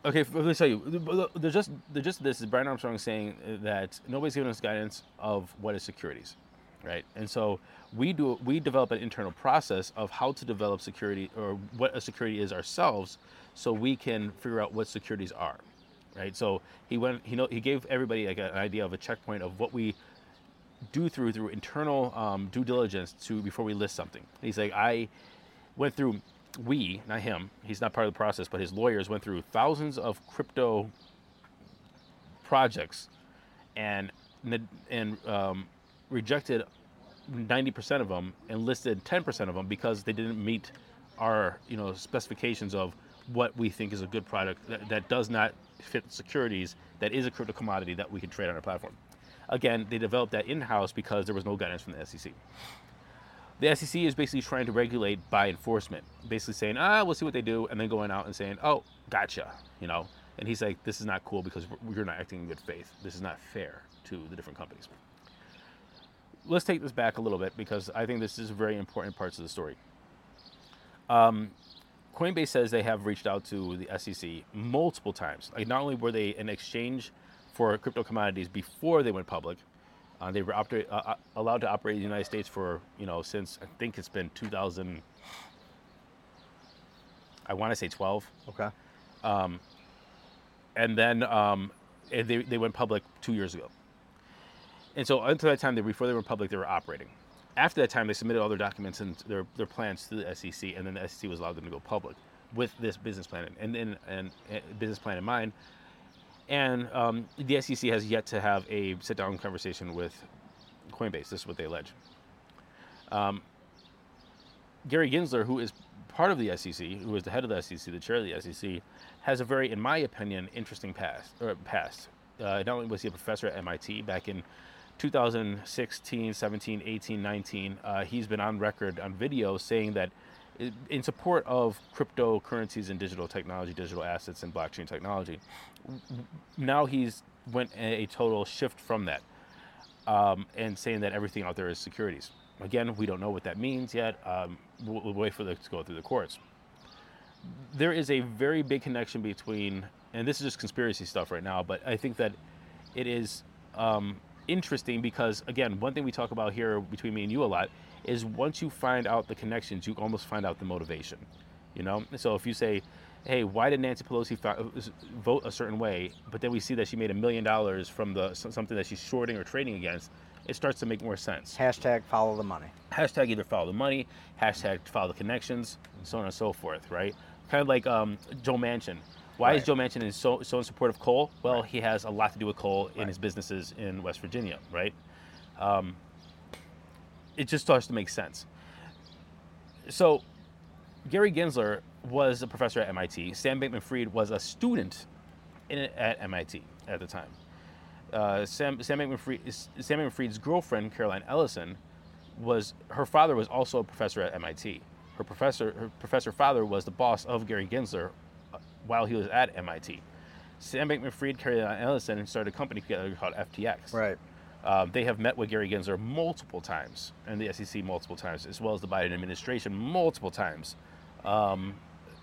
Okay, let me tell you. There's just there's just this is Brian Armstrong saying that nobody's giving us guidance of what is securities, right? And so we do we develop an internal process of how to develop security or what a security is ourselves, so we can figure out what securities are right? So he went, he know, he gave everybody like an idea of a checkpoint of what we do through through internal um, due diligence to before we list something. He's like, I went through, we, not him, he's not part of the process, but his lawyers went through thousands of crypto projects and and um, rejected 90% of them and listed 10% of them because they didn't meet our you know specifications of what we think is a good product that, that does not fit securities that is a crypto commodity that we can trade on our platform. Again, they developed that in house because there was no guidance from the SEC. The SEC is basically trying to regulate by enforcement, basically saying, ah, we'll see what they do, and then going out and saying, oh, gotcha, you know. And he's like, this is not cool because you're not acting in good faith. This is not fair to the different companies. Let's take this back a little bit because I think this is very important parts of the story. Um, Coinbase says they have reached out to the SEC multiple times. Like not only were they an exchange for crypto commodities before they went public, uh, they were uh, uh allowed to operate in the United States for you know since I think it's been 2000. I want to say 12. Okay. Um, and then um, they, they went public two years ago. And so until that time, they, before they were public, they were operating. After that time, they submitted all their documents and their, their plans to the SEC, and then the SEC was allowed them to go public with this business plan and, and, and, and business plan in mind. And um, the SEC has yet to have a sit-down conversation with Coinbase. This is what they allege. Um, Gary Gensler, who is part of the SEC, who is the head of the SEC, the chair of the SEC, has a very, in my opinion, interesting past. Or past. Uh, not only was he a professor at MIT back in 2016, 17, 18, 19, uh, he's been on record on video saying that in support of cryptocurrencies and digital technology, digital assets, and blockchain technology. Now he's went a total shift from that um, and saying that everything out there is securities. Again, we don't know what that means yet. Um, we'll, we'll wait for it to go through the courts. There is a very big connection between, and this is just conspiracy stuff right now, but I think that it is um, interesting because, again, one thing we talk about here between me and you a lot is once you find out the connections, you almost find out the motivation. You know, so if you say, "Hey, why did Nancy Pelosi vote a certain way?" But then we see that she made a million dollars from the something that she's shorting or trading against, it starts to make more sense. Hashtag follow the money. Hashtag either follow the money, hashtag follow the connections, and so on and so forth. Right? Kind of like um, Joe Manchin. Why right. is Joe Manchin so so in support of coal? Well, right. he has a lot to do with coal in his businesses in West Virginia, right? Um, it just starts to make sense. So, Gary Gensler was a professor at MIT. Sam Bankman-Fried was a student in, at MIT at the time. Uh, Sam, Sam Bankman-Fried, Bankman-Fried's girlfriend, Caroline Ellison, was her father was also a professor at MIT. Her professor, her professor father was the boss of Gary Gensler while he was at MIT. Sam Bankman-Fried, Caroline Ellison and started a company together called FTX. Right. Um, they have met with Gary Gensler multiple times, and the SEC multiple times, as well as the Biden administration multiple times, um,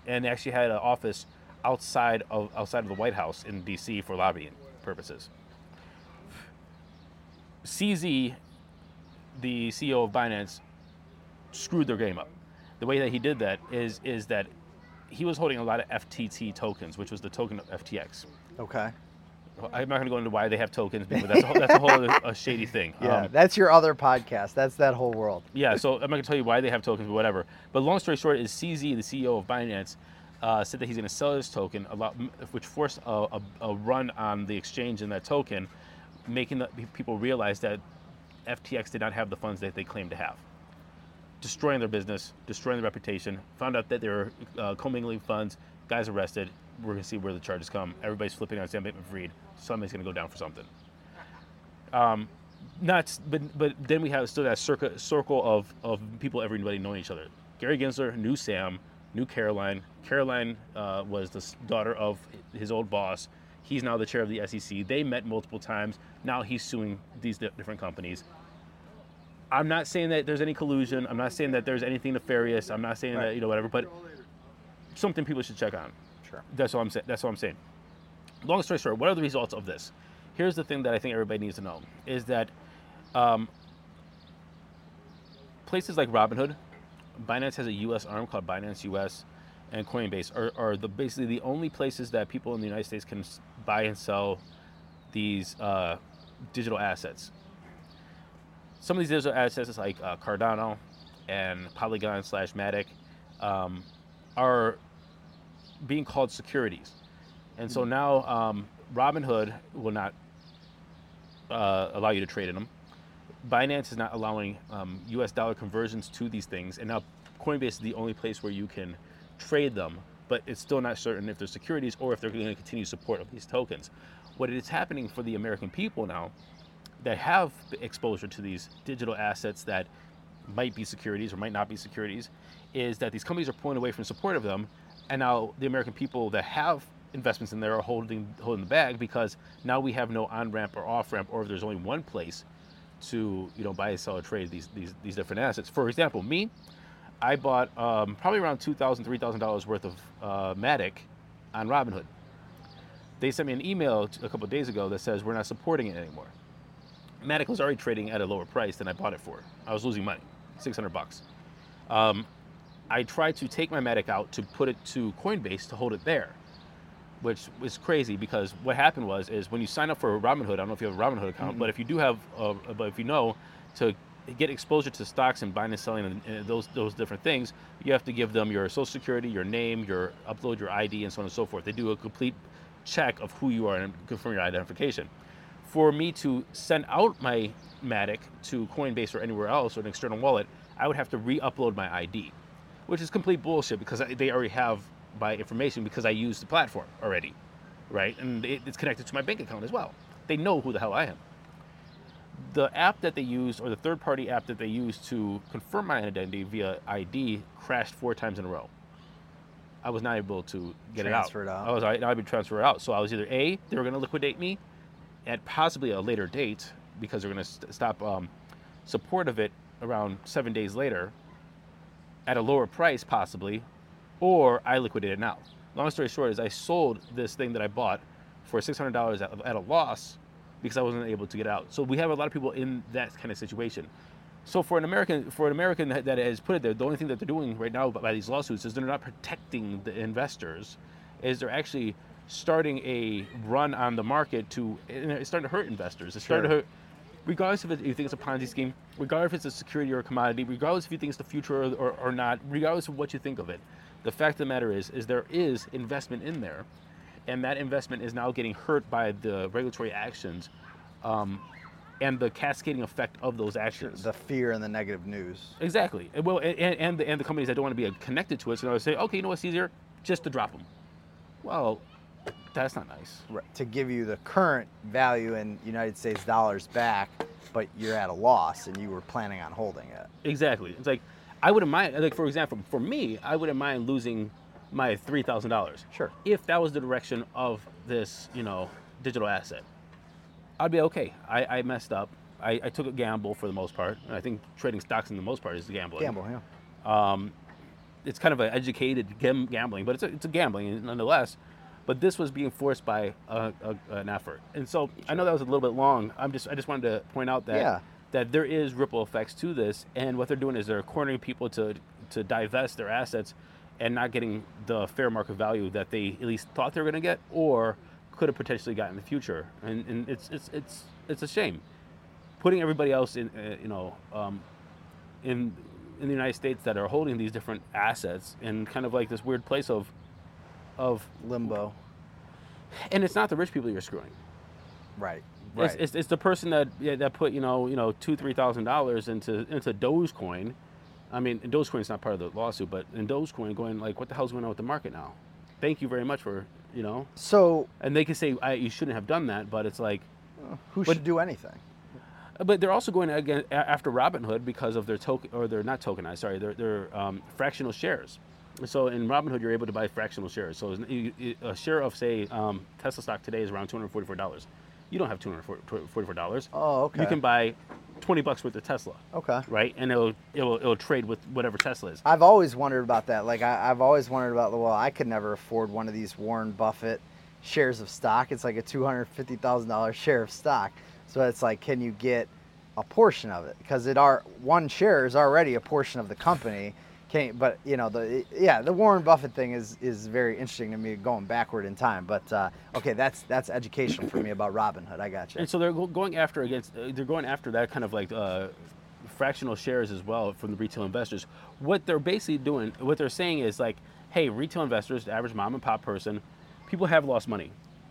and they actually had an office outside of outside of the White House in D.C. for lobbying purposes. CZ, the CEO of Binance, screwed their game up. The way that he did that is is that he was holding a lot of FTT tokens, which was the token of FTX. Okay. I'm not going to go into why they have tokens, but that's a whole, that's a whole other, a shady thing. [LAUGHS] Yeah, um, that's your other podcast. That's that whole world. [LAUGHS] Yeah, so I'm not going to tell you why they have tokens, but whatever. But long story short, is CZ, the CEO of Binance, uh, said that he's going to sell his token, a lot, which forced a, a, a, run on the exchange in that token, making the, people realize that FTX did not have the funds that they claimed to have. Destroying their business, destroying their reputation. Found out that they were uh, commingling funds. Guys arrested. We're to see where the charges come. Everybody's flipping on Sam Bankman-Fried somebody's to go down for something. Um, not, but but then we have still that circle circle of of people, everybody knowing each other. Gary Gensler knew Sam, knew Caroline. Caroline uh, was the daughter of his old boss. He's now the chair of the SEC. They met multiple times. Now he's suing these different companies. I'm not saying that there's any collusion. I'm not saying that there's anything nefarious. I'm not saying right. that you know whatever, but something people should check on. Sure. That's all I'm saying. That's all I'm saying long story short, what are the results of this? Here's the thing that I think everybody needs to know is that um, places like Robinhood, Binance has a U.S. arm called Binance US, and Coinbase are, are the basically the only places that people in the United States can buy and sell these uh, digital assets. Some of these digital assets, like uh, Cardano and Polygon slash Matic, um, are being called securities. And so now um, Robinhood will not uh, allow you to trade in them. Binance is not allowing um, US dollar conversions to these things. And now Coinbase is the only place where you can trade them, but it's still not certain if they're securities or if they're going to continue support of these tokens. What is happening for the American people now, that have exposure to these digital assets that might be securities or might not be securities is that these companies are pulling away from support of them, and now the American people that have investments in there are holding holding the bag because now we have no on ramp or off ramp, or if there's only one place to you know buy, sell, or trade these these these different assets. For example, me, I bought um, probably around two thousand, three thousand dollars worth of uh, Matic on Robinhood. They sent me an email a couple days ago that says we're not supporting it anymore. Matic was already trading at a lower price than I bought it for. I was losing money, 600 bucks. Um, I tried to take my Matic out to put it to Coinbase to hold it there, which was crazy because what happened was is when you sign up for a Robinhood, I don't know if you have a Robinhood account, mm-hmm. but if you do have, a, but if you know, to get exposure to stocks and buying and selling and, and those those different things, you have to give them your social security, your name, your upload your ID, and so on and so forth. They do a complete check of who you are and confirm your identification. For me to send out my Matic to Coinbase or anywhere else or an external wallet, I would have to re-upload my ID, which is complete bullshit because they already have my information because I use the platform already, right? And it's connected to my bank account as well. They know who the hell I am the app that they used, or the third party app that they used to confirm my identity via ID, crashed four times in a row. I was not able to get Transferred it out. out. I was I'd be transferred out. So I was either A, they were going to liquidate me at possibly a later date because they're going to st- stop um, support of it around seven days later at a lower price, possibly, or I liquidated it now. Long story short is I sold this thing that I bought for $600 at, at a loss because I wasn't able to get out. So we have a lot of people in that kind of situation. So for an American, for an American that has put it there, the only thing that they're doing right now by these lawsuits is they're not protecting the investors, is they're actually starting a run on the market to, it's starting to hurt investors. It's sure. starting to hurt, regardless of if you think it's a Ponzi scheme, regardless if it's a security or a commodity, regardless if you think it's the future or, or, or not, regardless of what you think of it. The fact of the matter is, is there is investment in there and that investment is now getting hurt by the regulatory actions um, and the cascading effect of those actions. The fear and the negative news. Exactly. Well, and, and, the, and the companies that don't want to be connected to it, so they say, okay, you know what's easier? Just to drop them. Well, that's not nice. Right. To give you the current value in United States dollars back, but you're at a loss and you were planning on holding it. Exactly. It's like, I wouldn't mind, like, for example, for me, I wouldn't mind losing my three thousand dollars. Sure. If that was the direction of this, you know, digital asset, I'd be okay. I, I messed up. I, I, took a gamble for the most part. I think trading stocks in the most part is gambling. Gamble, yeah. Um, it's kind of an educated gambling, but it's a, it's a gambling nonetheless. But this was being forced by a, a, an effort, and so. I know that was a little bit long. I'm just I just wanted to point out that yeah. that there is ripple effects to this, and what they're doing is they're cornering people to to divest their assets and not getting the fair market value that they at least thought they were going to get or could have potentially got in the future. And, and it's, it's, it's, it's a shame. Putting everybody else in, uh, you know, um, in, in the United States that are holding these different assets in kind of like this weird place of, of limbo. And it's not the rich people you're screwing. Right. Right. It's, it's, it's the person that yeah, that put you know you know two three thousand dollars into into Dogecoin, I mean, Dogecoin is not part of the lawsuit, but in Dogecoin, going like, what the hell's going on with the market now? Thank you very much for, you know. So. And they can say you shouldn't have done that, but it's like. Who should do anything? But they're also going again after Robinhood because of their token, or they're not tokenized. Sorry, they're, they're um, fractional shares. So in Robinhood, you're able to buy fractional shares. So a share of, say, um, Tesla stock today is around two hundred forty-four dollars. You don't have two hundred forty-four dollars. Oh, okay. You can buy 20 bucks worth of Tesla. Okay. Right? And it'll, it'll, it'll trade with whatever Tesla is. I've always wondered about that. Like, I, have always wondered about, well, I could never afford one of these Warren Buffett shares of stock. It's like a $250,000 share of stock. So it's like, can you get a portion of it? Because it are one share is already a portion of the company. Can but you know the yeah the Warren Buffett thing is is very interesting to me going backward in time. But uh, okay, that's that's educational for me about Robinhood. I got you. And so they're going after against uh, they're going after that kind of like uh, fractional shares as well from the retail investors. What they're basically doing, what they're saying is like, hey, retail investors, the average mom and pop person, people have lost money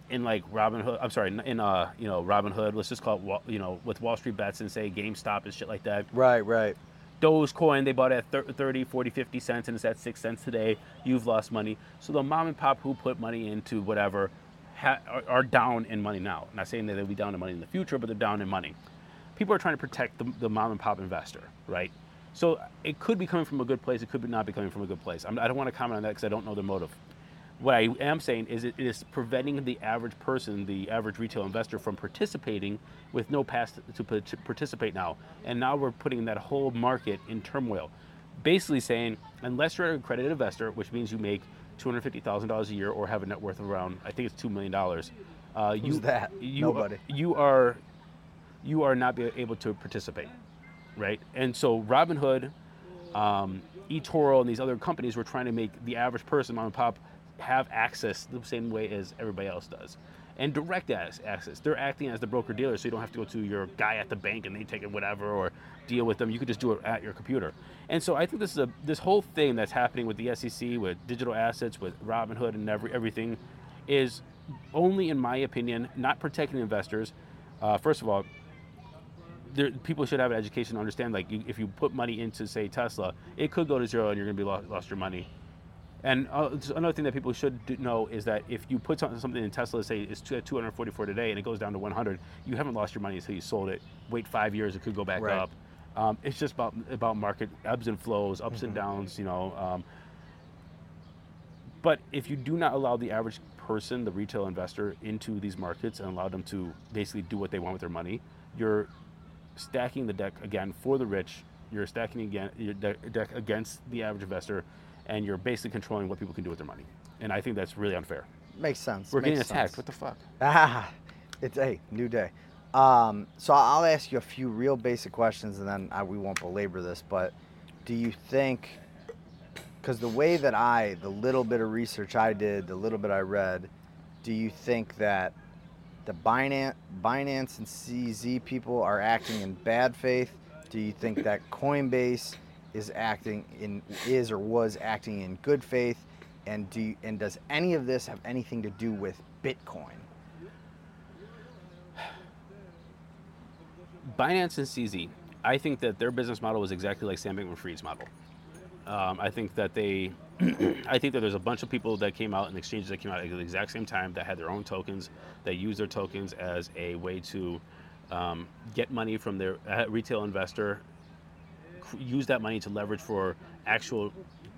in like Robinhood. I'm sorry, in uh, you know Robinhood. Let's just call it you know with Wall Street bets and say GameStop and shit like that. Right, right. Dogecoin, they bought at 30, 40, 50 cents, and it's at 6 cents today. You've lost money. So the mom and pop who put money into whatever ha- are, down in money now. I'm not saying that they'll be down in money in the future, but they're down in money. people are trying to protect the, the mom and pop investor, right? So it could be coming from a good place. It could not be coming from a good place. I'm, I do not want to comment on that because I don't know their motive. What I am saying is it is preventing the average person, the average retail investor, from participating with no past to participate now. And now we're putting that whole market in turmoil. Basically saying, unless you're an accredited investor, which means you make $250,000 a year or have a net worth of around, I think it's $2 million. Uh, you, Who's that? You, Nobody. You are, you are not able to participate, right? And so Robinhood, um, eToro, and these other companies were trying to make the average person, mom and pop, have access the same way as everybody else does. And direct access. They're acting as the broker dealer, so you don't have to go to your guy at the bank and they take it whatever or deal with them. You could just do it at your computer. And so I think this is a this whole thing that's happening with the SEC, with digital assets, with Robinhood, and every everything, is only, in my opinion, not protecting investors. Uh, first of all, there, people should have an education to understand. Like, you, if you put money into, say, Tesla, it could go to zero, and you're going to be lost your money. And uh, another thing that people should know is that if you put something in Tesla, say it's 244 today, and it goes down to 100, you haven't lost your money until you sold it. Wait five years, it could go back right. up. Um, it's just about about market ebbs and flows, ups mm-hmm. and downs. You know. Um, but if you do not allow the average person, the retail investor, into these markets and allow them to basically do what they want with their money, you're stacking the deck again for the rich. You're stacking again your deck against the average investor and you're basically controlling what people can do with their money. And I think that's really unfair. Makes sense. We're Makes getting attacked. Sense. What the fuck? Ah, [LAUGHS] it's a new day. Um, so I'll ask you a few real basic questions, and then I, we won't belabor this. But do you think? Because the way that I, the little bit of research I did, the little bit I read, do you think that the Binance, Binance and CZ people are acting in bad faith? Do you think that Coinbase is acting in is or was acting in good faith and do you, and does any of this have anything to do with Bitcoin? Binance and CZ, I think that their business model was exactly like Sam Bankman-Fried's model. Um, I think that they, [CLEARS THROAT] I think that there's a bunch of people that came out and exchanges that came out at the exact same time that had their own tokens, that used their tokens as a way to um, get money from their retail investor use that money to leverage for actual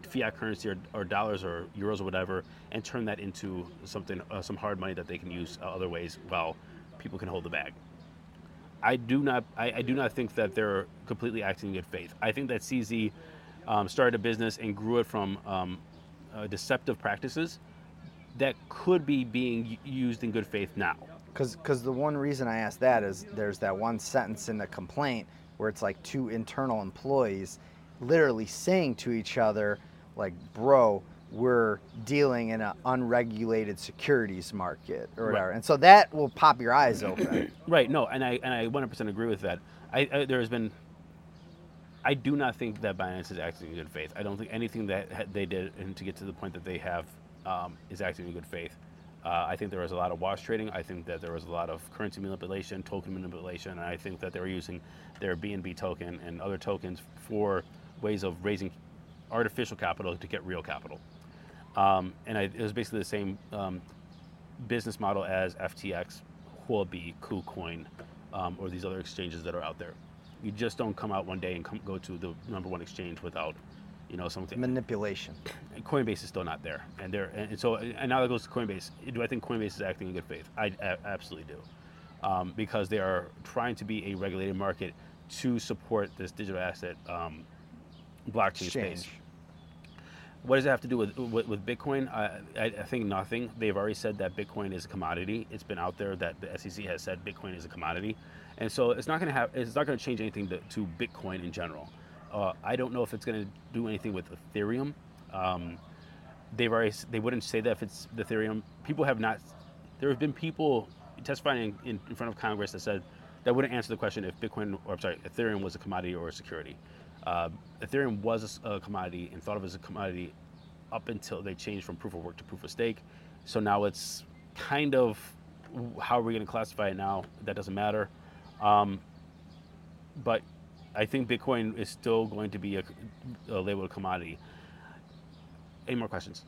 fiat currency or, or, dollars or euros or whatever, and turn that into something, uh, some hard money that they can use uh, other ways while people can hold the bag. I do not, I, I, do not think that they're completely acting in good faith. I think that CZ um, started a business and grew it from um, uh, deceptive practices that could be being used in good faith now. Because the one reason I asked that is there's that one sentence in the complaint where it's like two internal employees literally saying to each other, like, bro, we're dealing in an unregulated securities market or whatever. Right. And so that will pop your eyes open. [CLEARS THROAT] right. No, and I and I 100% agree with that. I, I, there has been. I do not think that Binance is acting in good faith. I don't think anything that they did and to get to the point that they have um, is acting in good faith. Uh, I think there was a lot of wash trading. I think that there was a lot of currency manipulation, token manipulation, and I think that they were using their BNB token and other tokens for ways of raising artificial capital to get real capital. Um, and I, it was basically the same um, business model as FTX, Huobi, KuCoin, um, or these other exchanges that are out there. You just don't come out one day and come, go to the number one exchange without you know something manipulation. Coinbase is still not there, and there and so and now that goes to Coinbase. Do I think Coinbase is acting in good faith? I absolutely do, um, because they are trying to be a regulated market to support this digital asset um, blockchain Exchange. space. What does it have to do with with, with Bitcoin? I, I, I, think nothing. They've already said that Bitcoin is a commodity. It's been out there that the SEC has said Bitcoin is a commodity, and so it's not going to have it's not going to change anything to, to Bitcoin in general. Uh, I don't know if it's going to do anything with Ethereum. Um, they've already they wouldn't say that if it's the Ethereum. People have not. There have been people testifying in, in front of Congress that said that wouldn't answer the question if Bitcoin or I'm sorry, Ethereum was a commodity or a security. Uh, Ethereum was a, commodity and thought of as a commodity up until they changed from proof of work to proof of stake. So now it's kind of how are we going to classify it now? That doesn't matter. Um, but I think Bitcoin is still going to be a, a labeled commodity. Any more questions?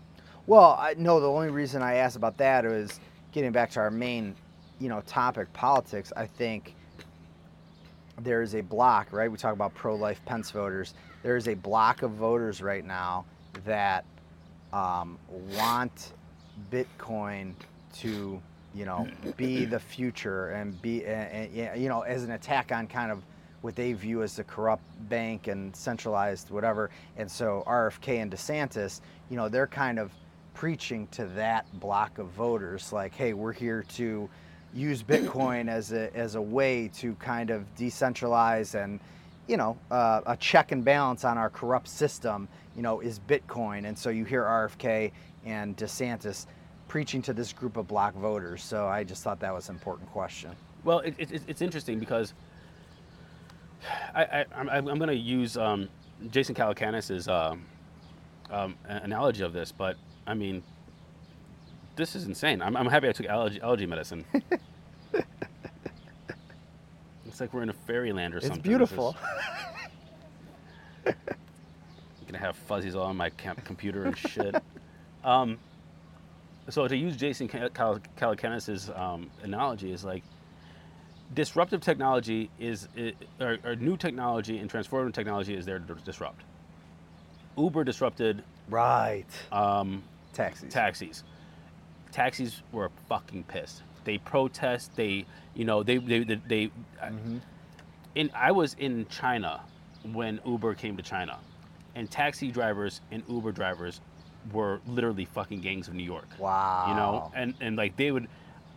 Well, I, no. The only reason I asked about that is getting back to our main, you know, topic, politics. I think there is a block, right? We talk about pro-life Pence voters. There is a block of voters right now that um, want Bitcoin to, you know, be the future and be, and, you know, as an attack on kind of what they view as the corrupt bank and centralized whatever. And so RFK and DeSantis, you know, they're kind of preaching to that block of voters, like, hey, we're here to use Bitcoin as a as a way to kind of decentralize and you know uh, a check and balance on our corrupt system. You know, is Bitcoin, and so you hear RFK and DeSantis preaching to this group of black voters. So I just thought that was an important question. Well, it, it, it's interesting because I, I, I'm, I'm going to use um, Jason Calacanis's uh, um, analogy of this, but I mean, this is insane. I'm, I'm happy I took allergy, allergy medicine. [LAUGHS] it's like we're in a fairyland or something. It's beautiful. I'm gonna have fuzzies all on my computer and shit. [LAUGHS] um, so to use Jason Calacanis's um, analogy is like disruptive technology is, or, or, new technology and transformative technology is there to disrupt. Uber disrupted right um, taxis. Taxis. Taxis were fucking pissed. They protest. They, you know, they they they. they mm-hmm. In I was in China when Uber came to China, and taxi drivers and Uber drivers were literally fucking gangs of New York. Wow. You know, and and like they would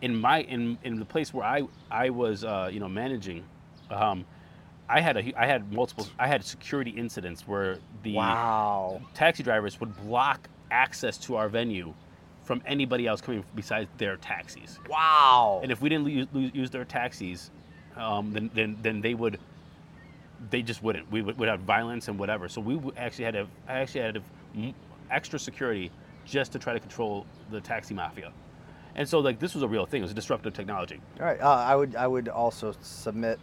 in my in in the place where I I was uh, you know managing, um, I had a I had multiple I had security incidents where the wow. taxi drivers would block access to our venue from anybody else coming besides their taxis. Wow. And if we didn't use, use their taxis, um, then, then then they would they just wouldn't. We would, would have violence and whatever. So we actually had to I actually had to extra security just to try to control the taxi mafia. And so like this was a real thing. It was a disruptive technology. All right. Uh, I would I would also submit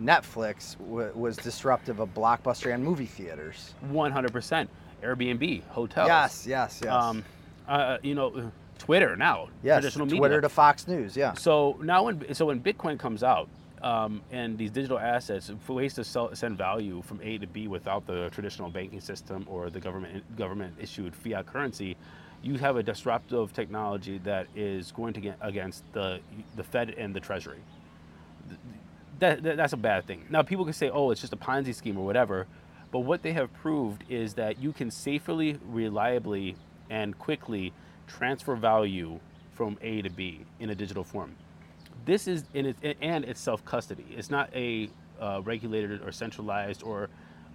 Netflix w- was disruptive of blockbuster and movie theaters. One hundred percent. Airbnb, hotels. Yes, yes, yes. Um, uh, you know, Twitter now. Yes, traditional Twitter media. to Fox News. Yeah. So now when so when Bitcoin comes out. Um, and these digital assets, ways to sell, send value from A to B without the traditional banking system or the government government issued fiat currency, you have a disruptive technology that is going to get against the the Fed and the Treasury. That, that, that's a bad thing. Now people can say, "Oh, it's just a Ponzi scheme or whatever," but what they have proved is that you can safely, reliably, and quickly transfer value from A to B in a digital form. This is in it, and it's self custody. It's not a uh, regulated or centralized or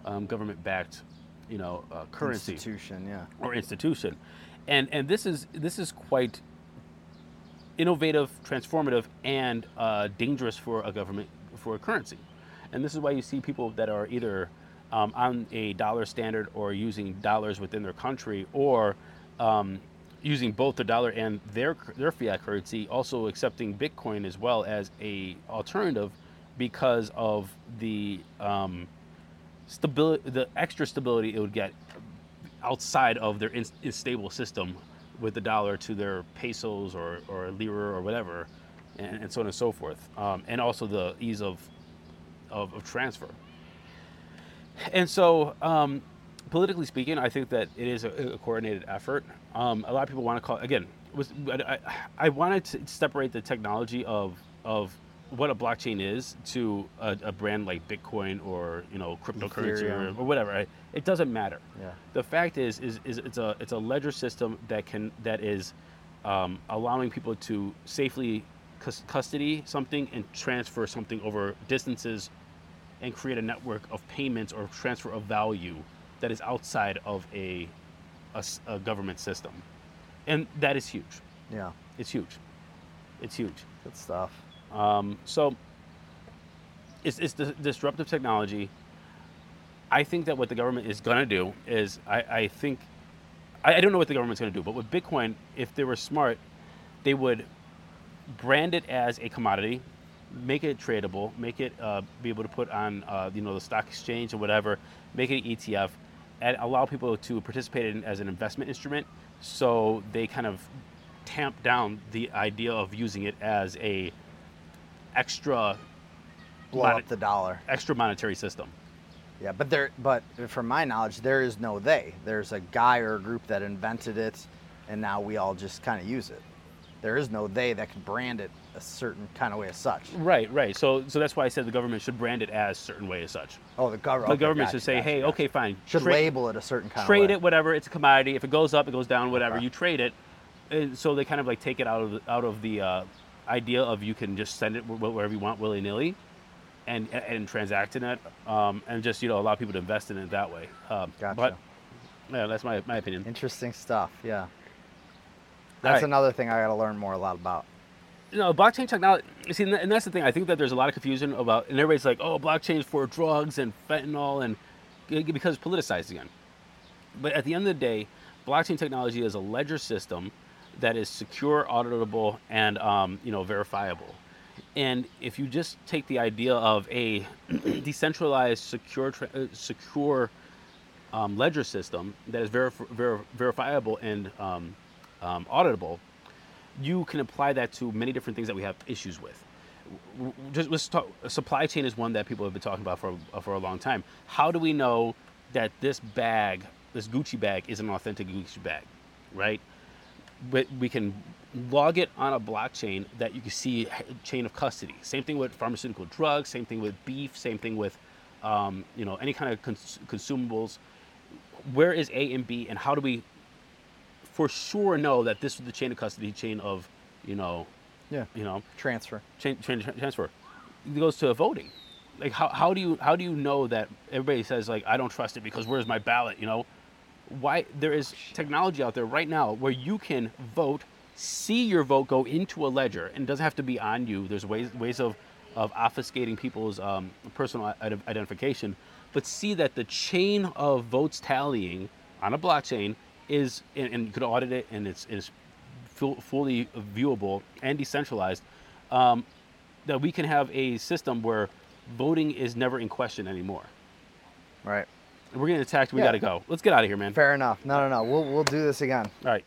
um, government backed, you know, uh, currency institution, yeah, or institution and and this is this is quite innovative, transformative, and uh, dangerous for a government for a currency. And this is why you see people that are either um, on a dollar standard or using dollars within their country, or um, using both the dollar and their their fiat currency, also accepting Bitcoin as well as a alternative because of the um, stability, the extra stability it would get outside of their stable system with the dollar to their pesos or, or lira or whatever, and, and so on and so forth. Um, and also the ease of, of, of transfer. And so, um, politically speaking, I think that it is a, a coordinated effort. Um, a lot of people want to call again. Was I, I wanted to separate the technology of of what a blockchain is to a, a, brand like Bitcoin or you know cryptocurrency or, or, whatever. Right? It doesn't matter. Yeah. The fact is, is, is it's a it's a ledger system that can that is um, allowing people to safely custody something and transfer something over distances and create a network of payments or transfer of value that is outside of a, a, a government system, and that is huge. Yeah. It's huge. It's huge. Good stuff. Um, so it's, it's the disruptive technology. I think that what the government is going to do is, I, I think, I, I, don't know what the government's going to do, but with Bitcoin, if they were smart, they would brand it as a commodity, make it tradable, make it uh, be able to put on, uh, you know, the stock exchange or whatever, make it an ETF, allow people to participate in as an investment instrument. So they kind of tamp down the idea of using it as a extra blow Mon- up the dollar. extra monetary system. Yeah, but there, but from my knowledge, there is no they. There's a guy or a group that invented it, and now we all just kind of use it. There is no they that can brand it a certain kind of way as such. Right, right. So, so that's why I said the government should brand it as certain way as such. Oh, the government. The government should say, hey, okay, fine, Should tra- label it a certain kind trade it, whatever. It's a commodity. If it goes up, it goes down, whatever. Okay. You trade it, and so they kind of like take it out of the, out of the uh, idea of you can just send it wh- wh- wherever you want willy nilly, and and transact in it, um, and just you know allow people to invest in it that way. Um, Gotcha. But yeah, that's my my opinion. Interesting stuff. Yeah. That's right. another thing I got to learn more a lot about. You know, blockchain technology. You see, and that's the thing. I think that there's a lot of confusion about, and everybody's like, "Oh, blockchain's for drugs and fentanyl," and because it's politicized again. But at the end of the day, blockchain technology is a ledger system that is secure, auditable, and um, you know verifiable. And if you just take the idea of a [CLEARS THROAT] decentralized, secure, tra- uh, secure um, ledger system that is ver- verifiable and um, um, auditable, you can apply that to many different things that we have issues with. Just let's talk. Supply chain is one that people have been talking about for uh, for a long time. How do we know that this bag, this Gucci bag, is an authentic Gucci bag, right? But we can log it on a blockchain that you can see chain of custody. Same thing with pharmaceutical drugs. Same thing with beef. Same thing with um, you know any kind of cons- consumables. Where is A and B, and how do we for sure know that this is the chain of custody, chain of, you know, Yeah. you know, Transfer. chain, chain tra- transfer. It goes to a voting. Like how, how do you how do you know that everybody says like I don't trust it because where's my ballot? You know, why there is technology out there right now where you can vote, see your vote go into a ledger, and it doesn't have to be on you. There's ways ways of of obfuscating people's um, personal identification, but see that the chain of votes tallying on a blockchain is, and, and you could audit it, and it's, it's full, fully viewable and decentralized. Um, that we can have a system where voting is never in question anymore. Right. We're getting attacked. We Yeah. got to go. Let's get out of here, man. Fair enough. No, no, no. We'll we'll do this again. All right.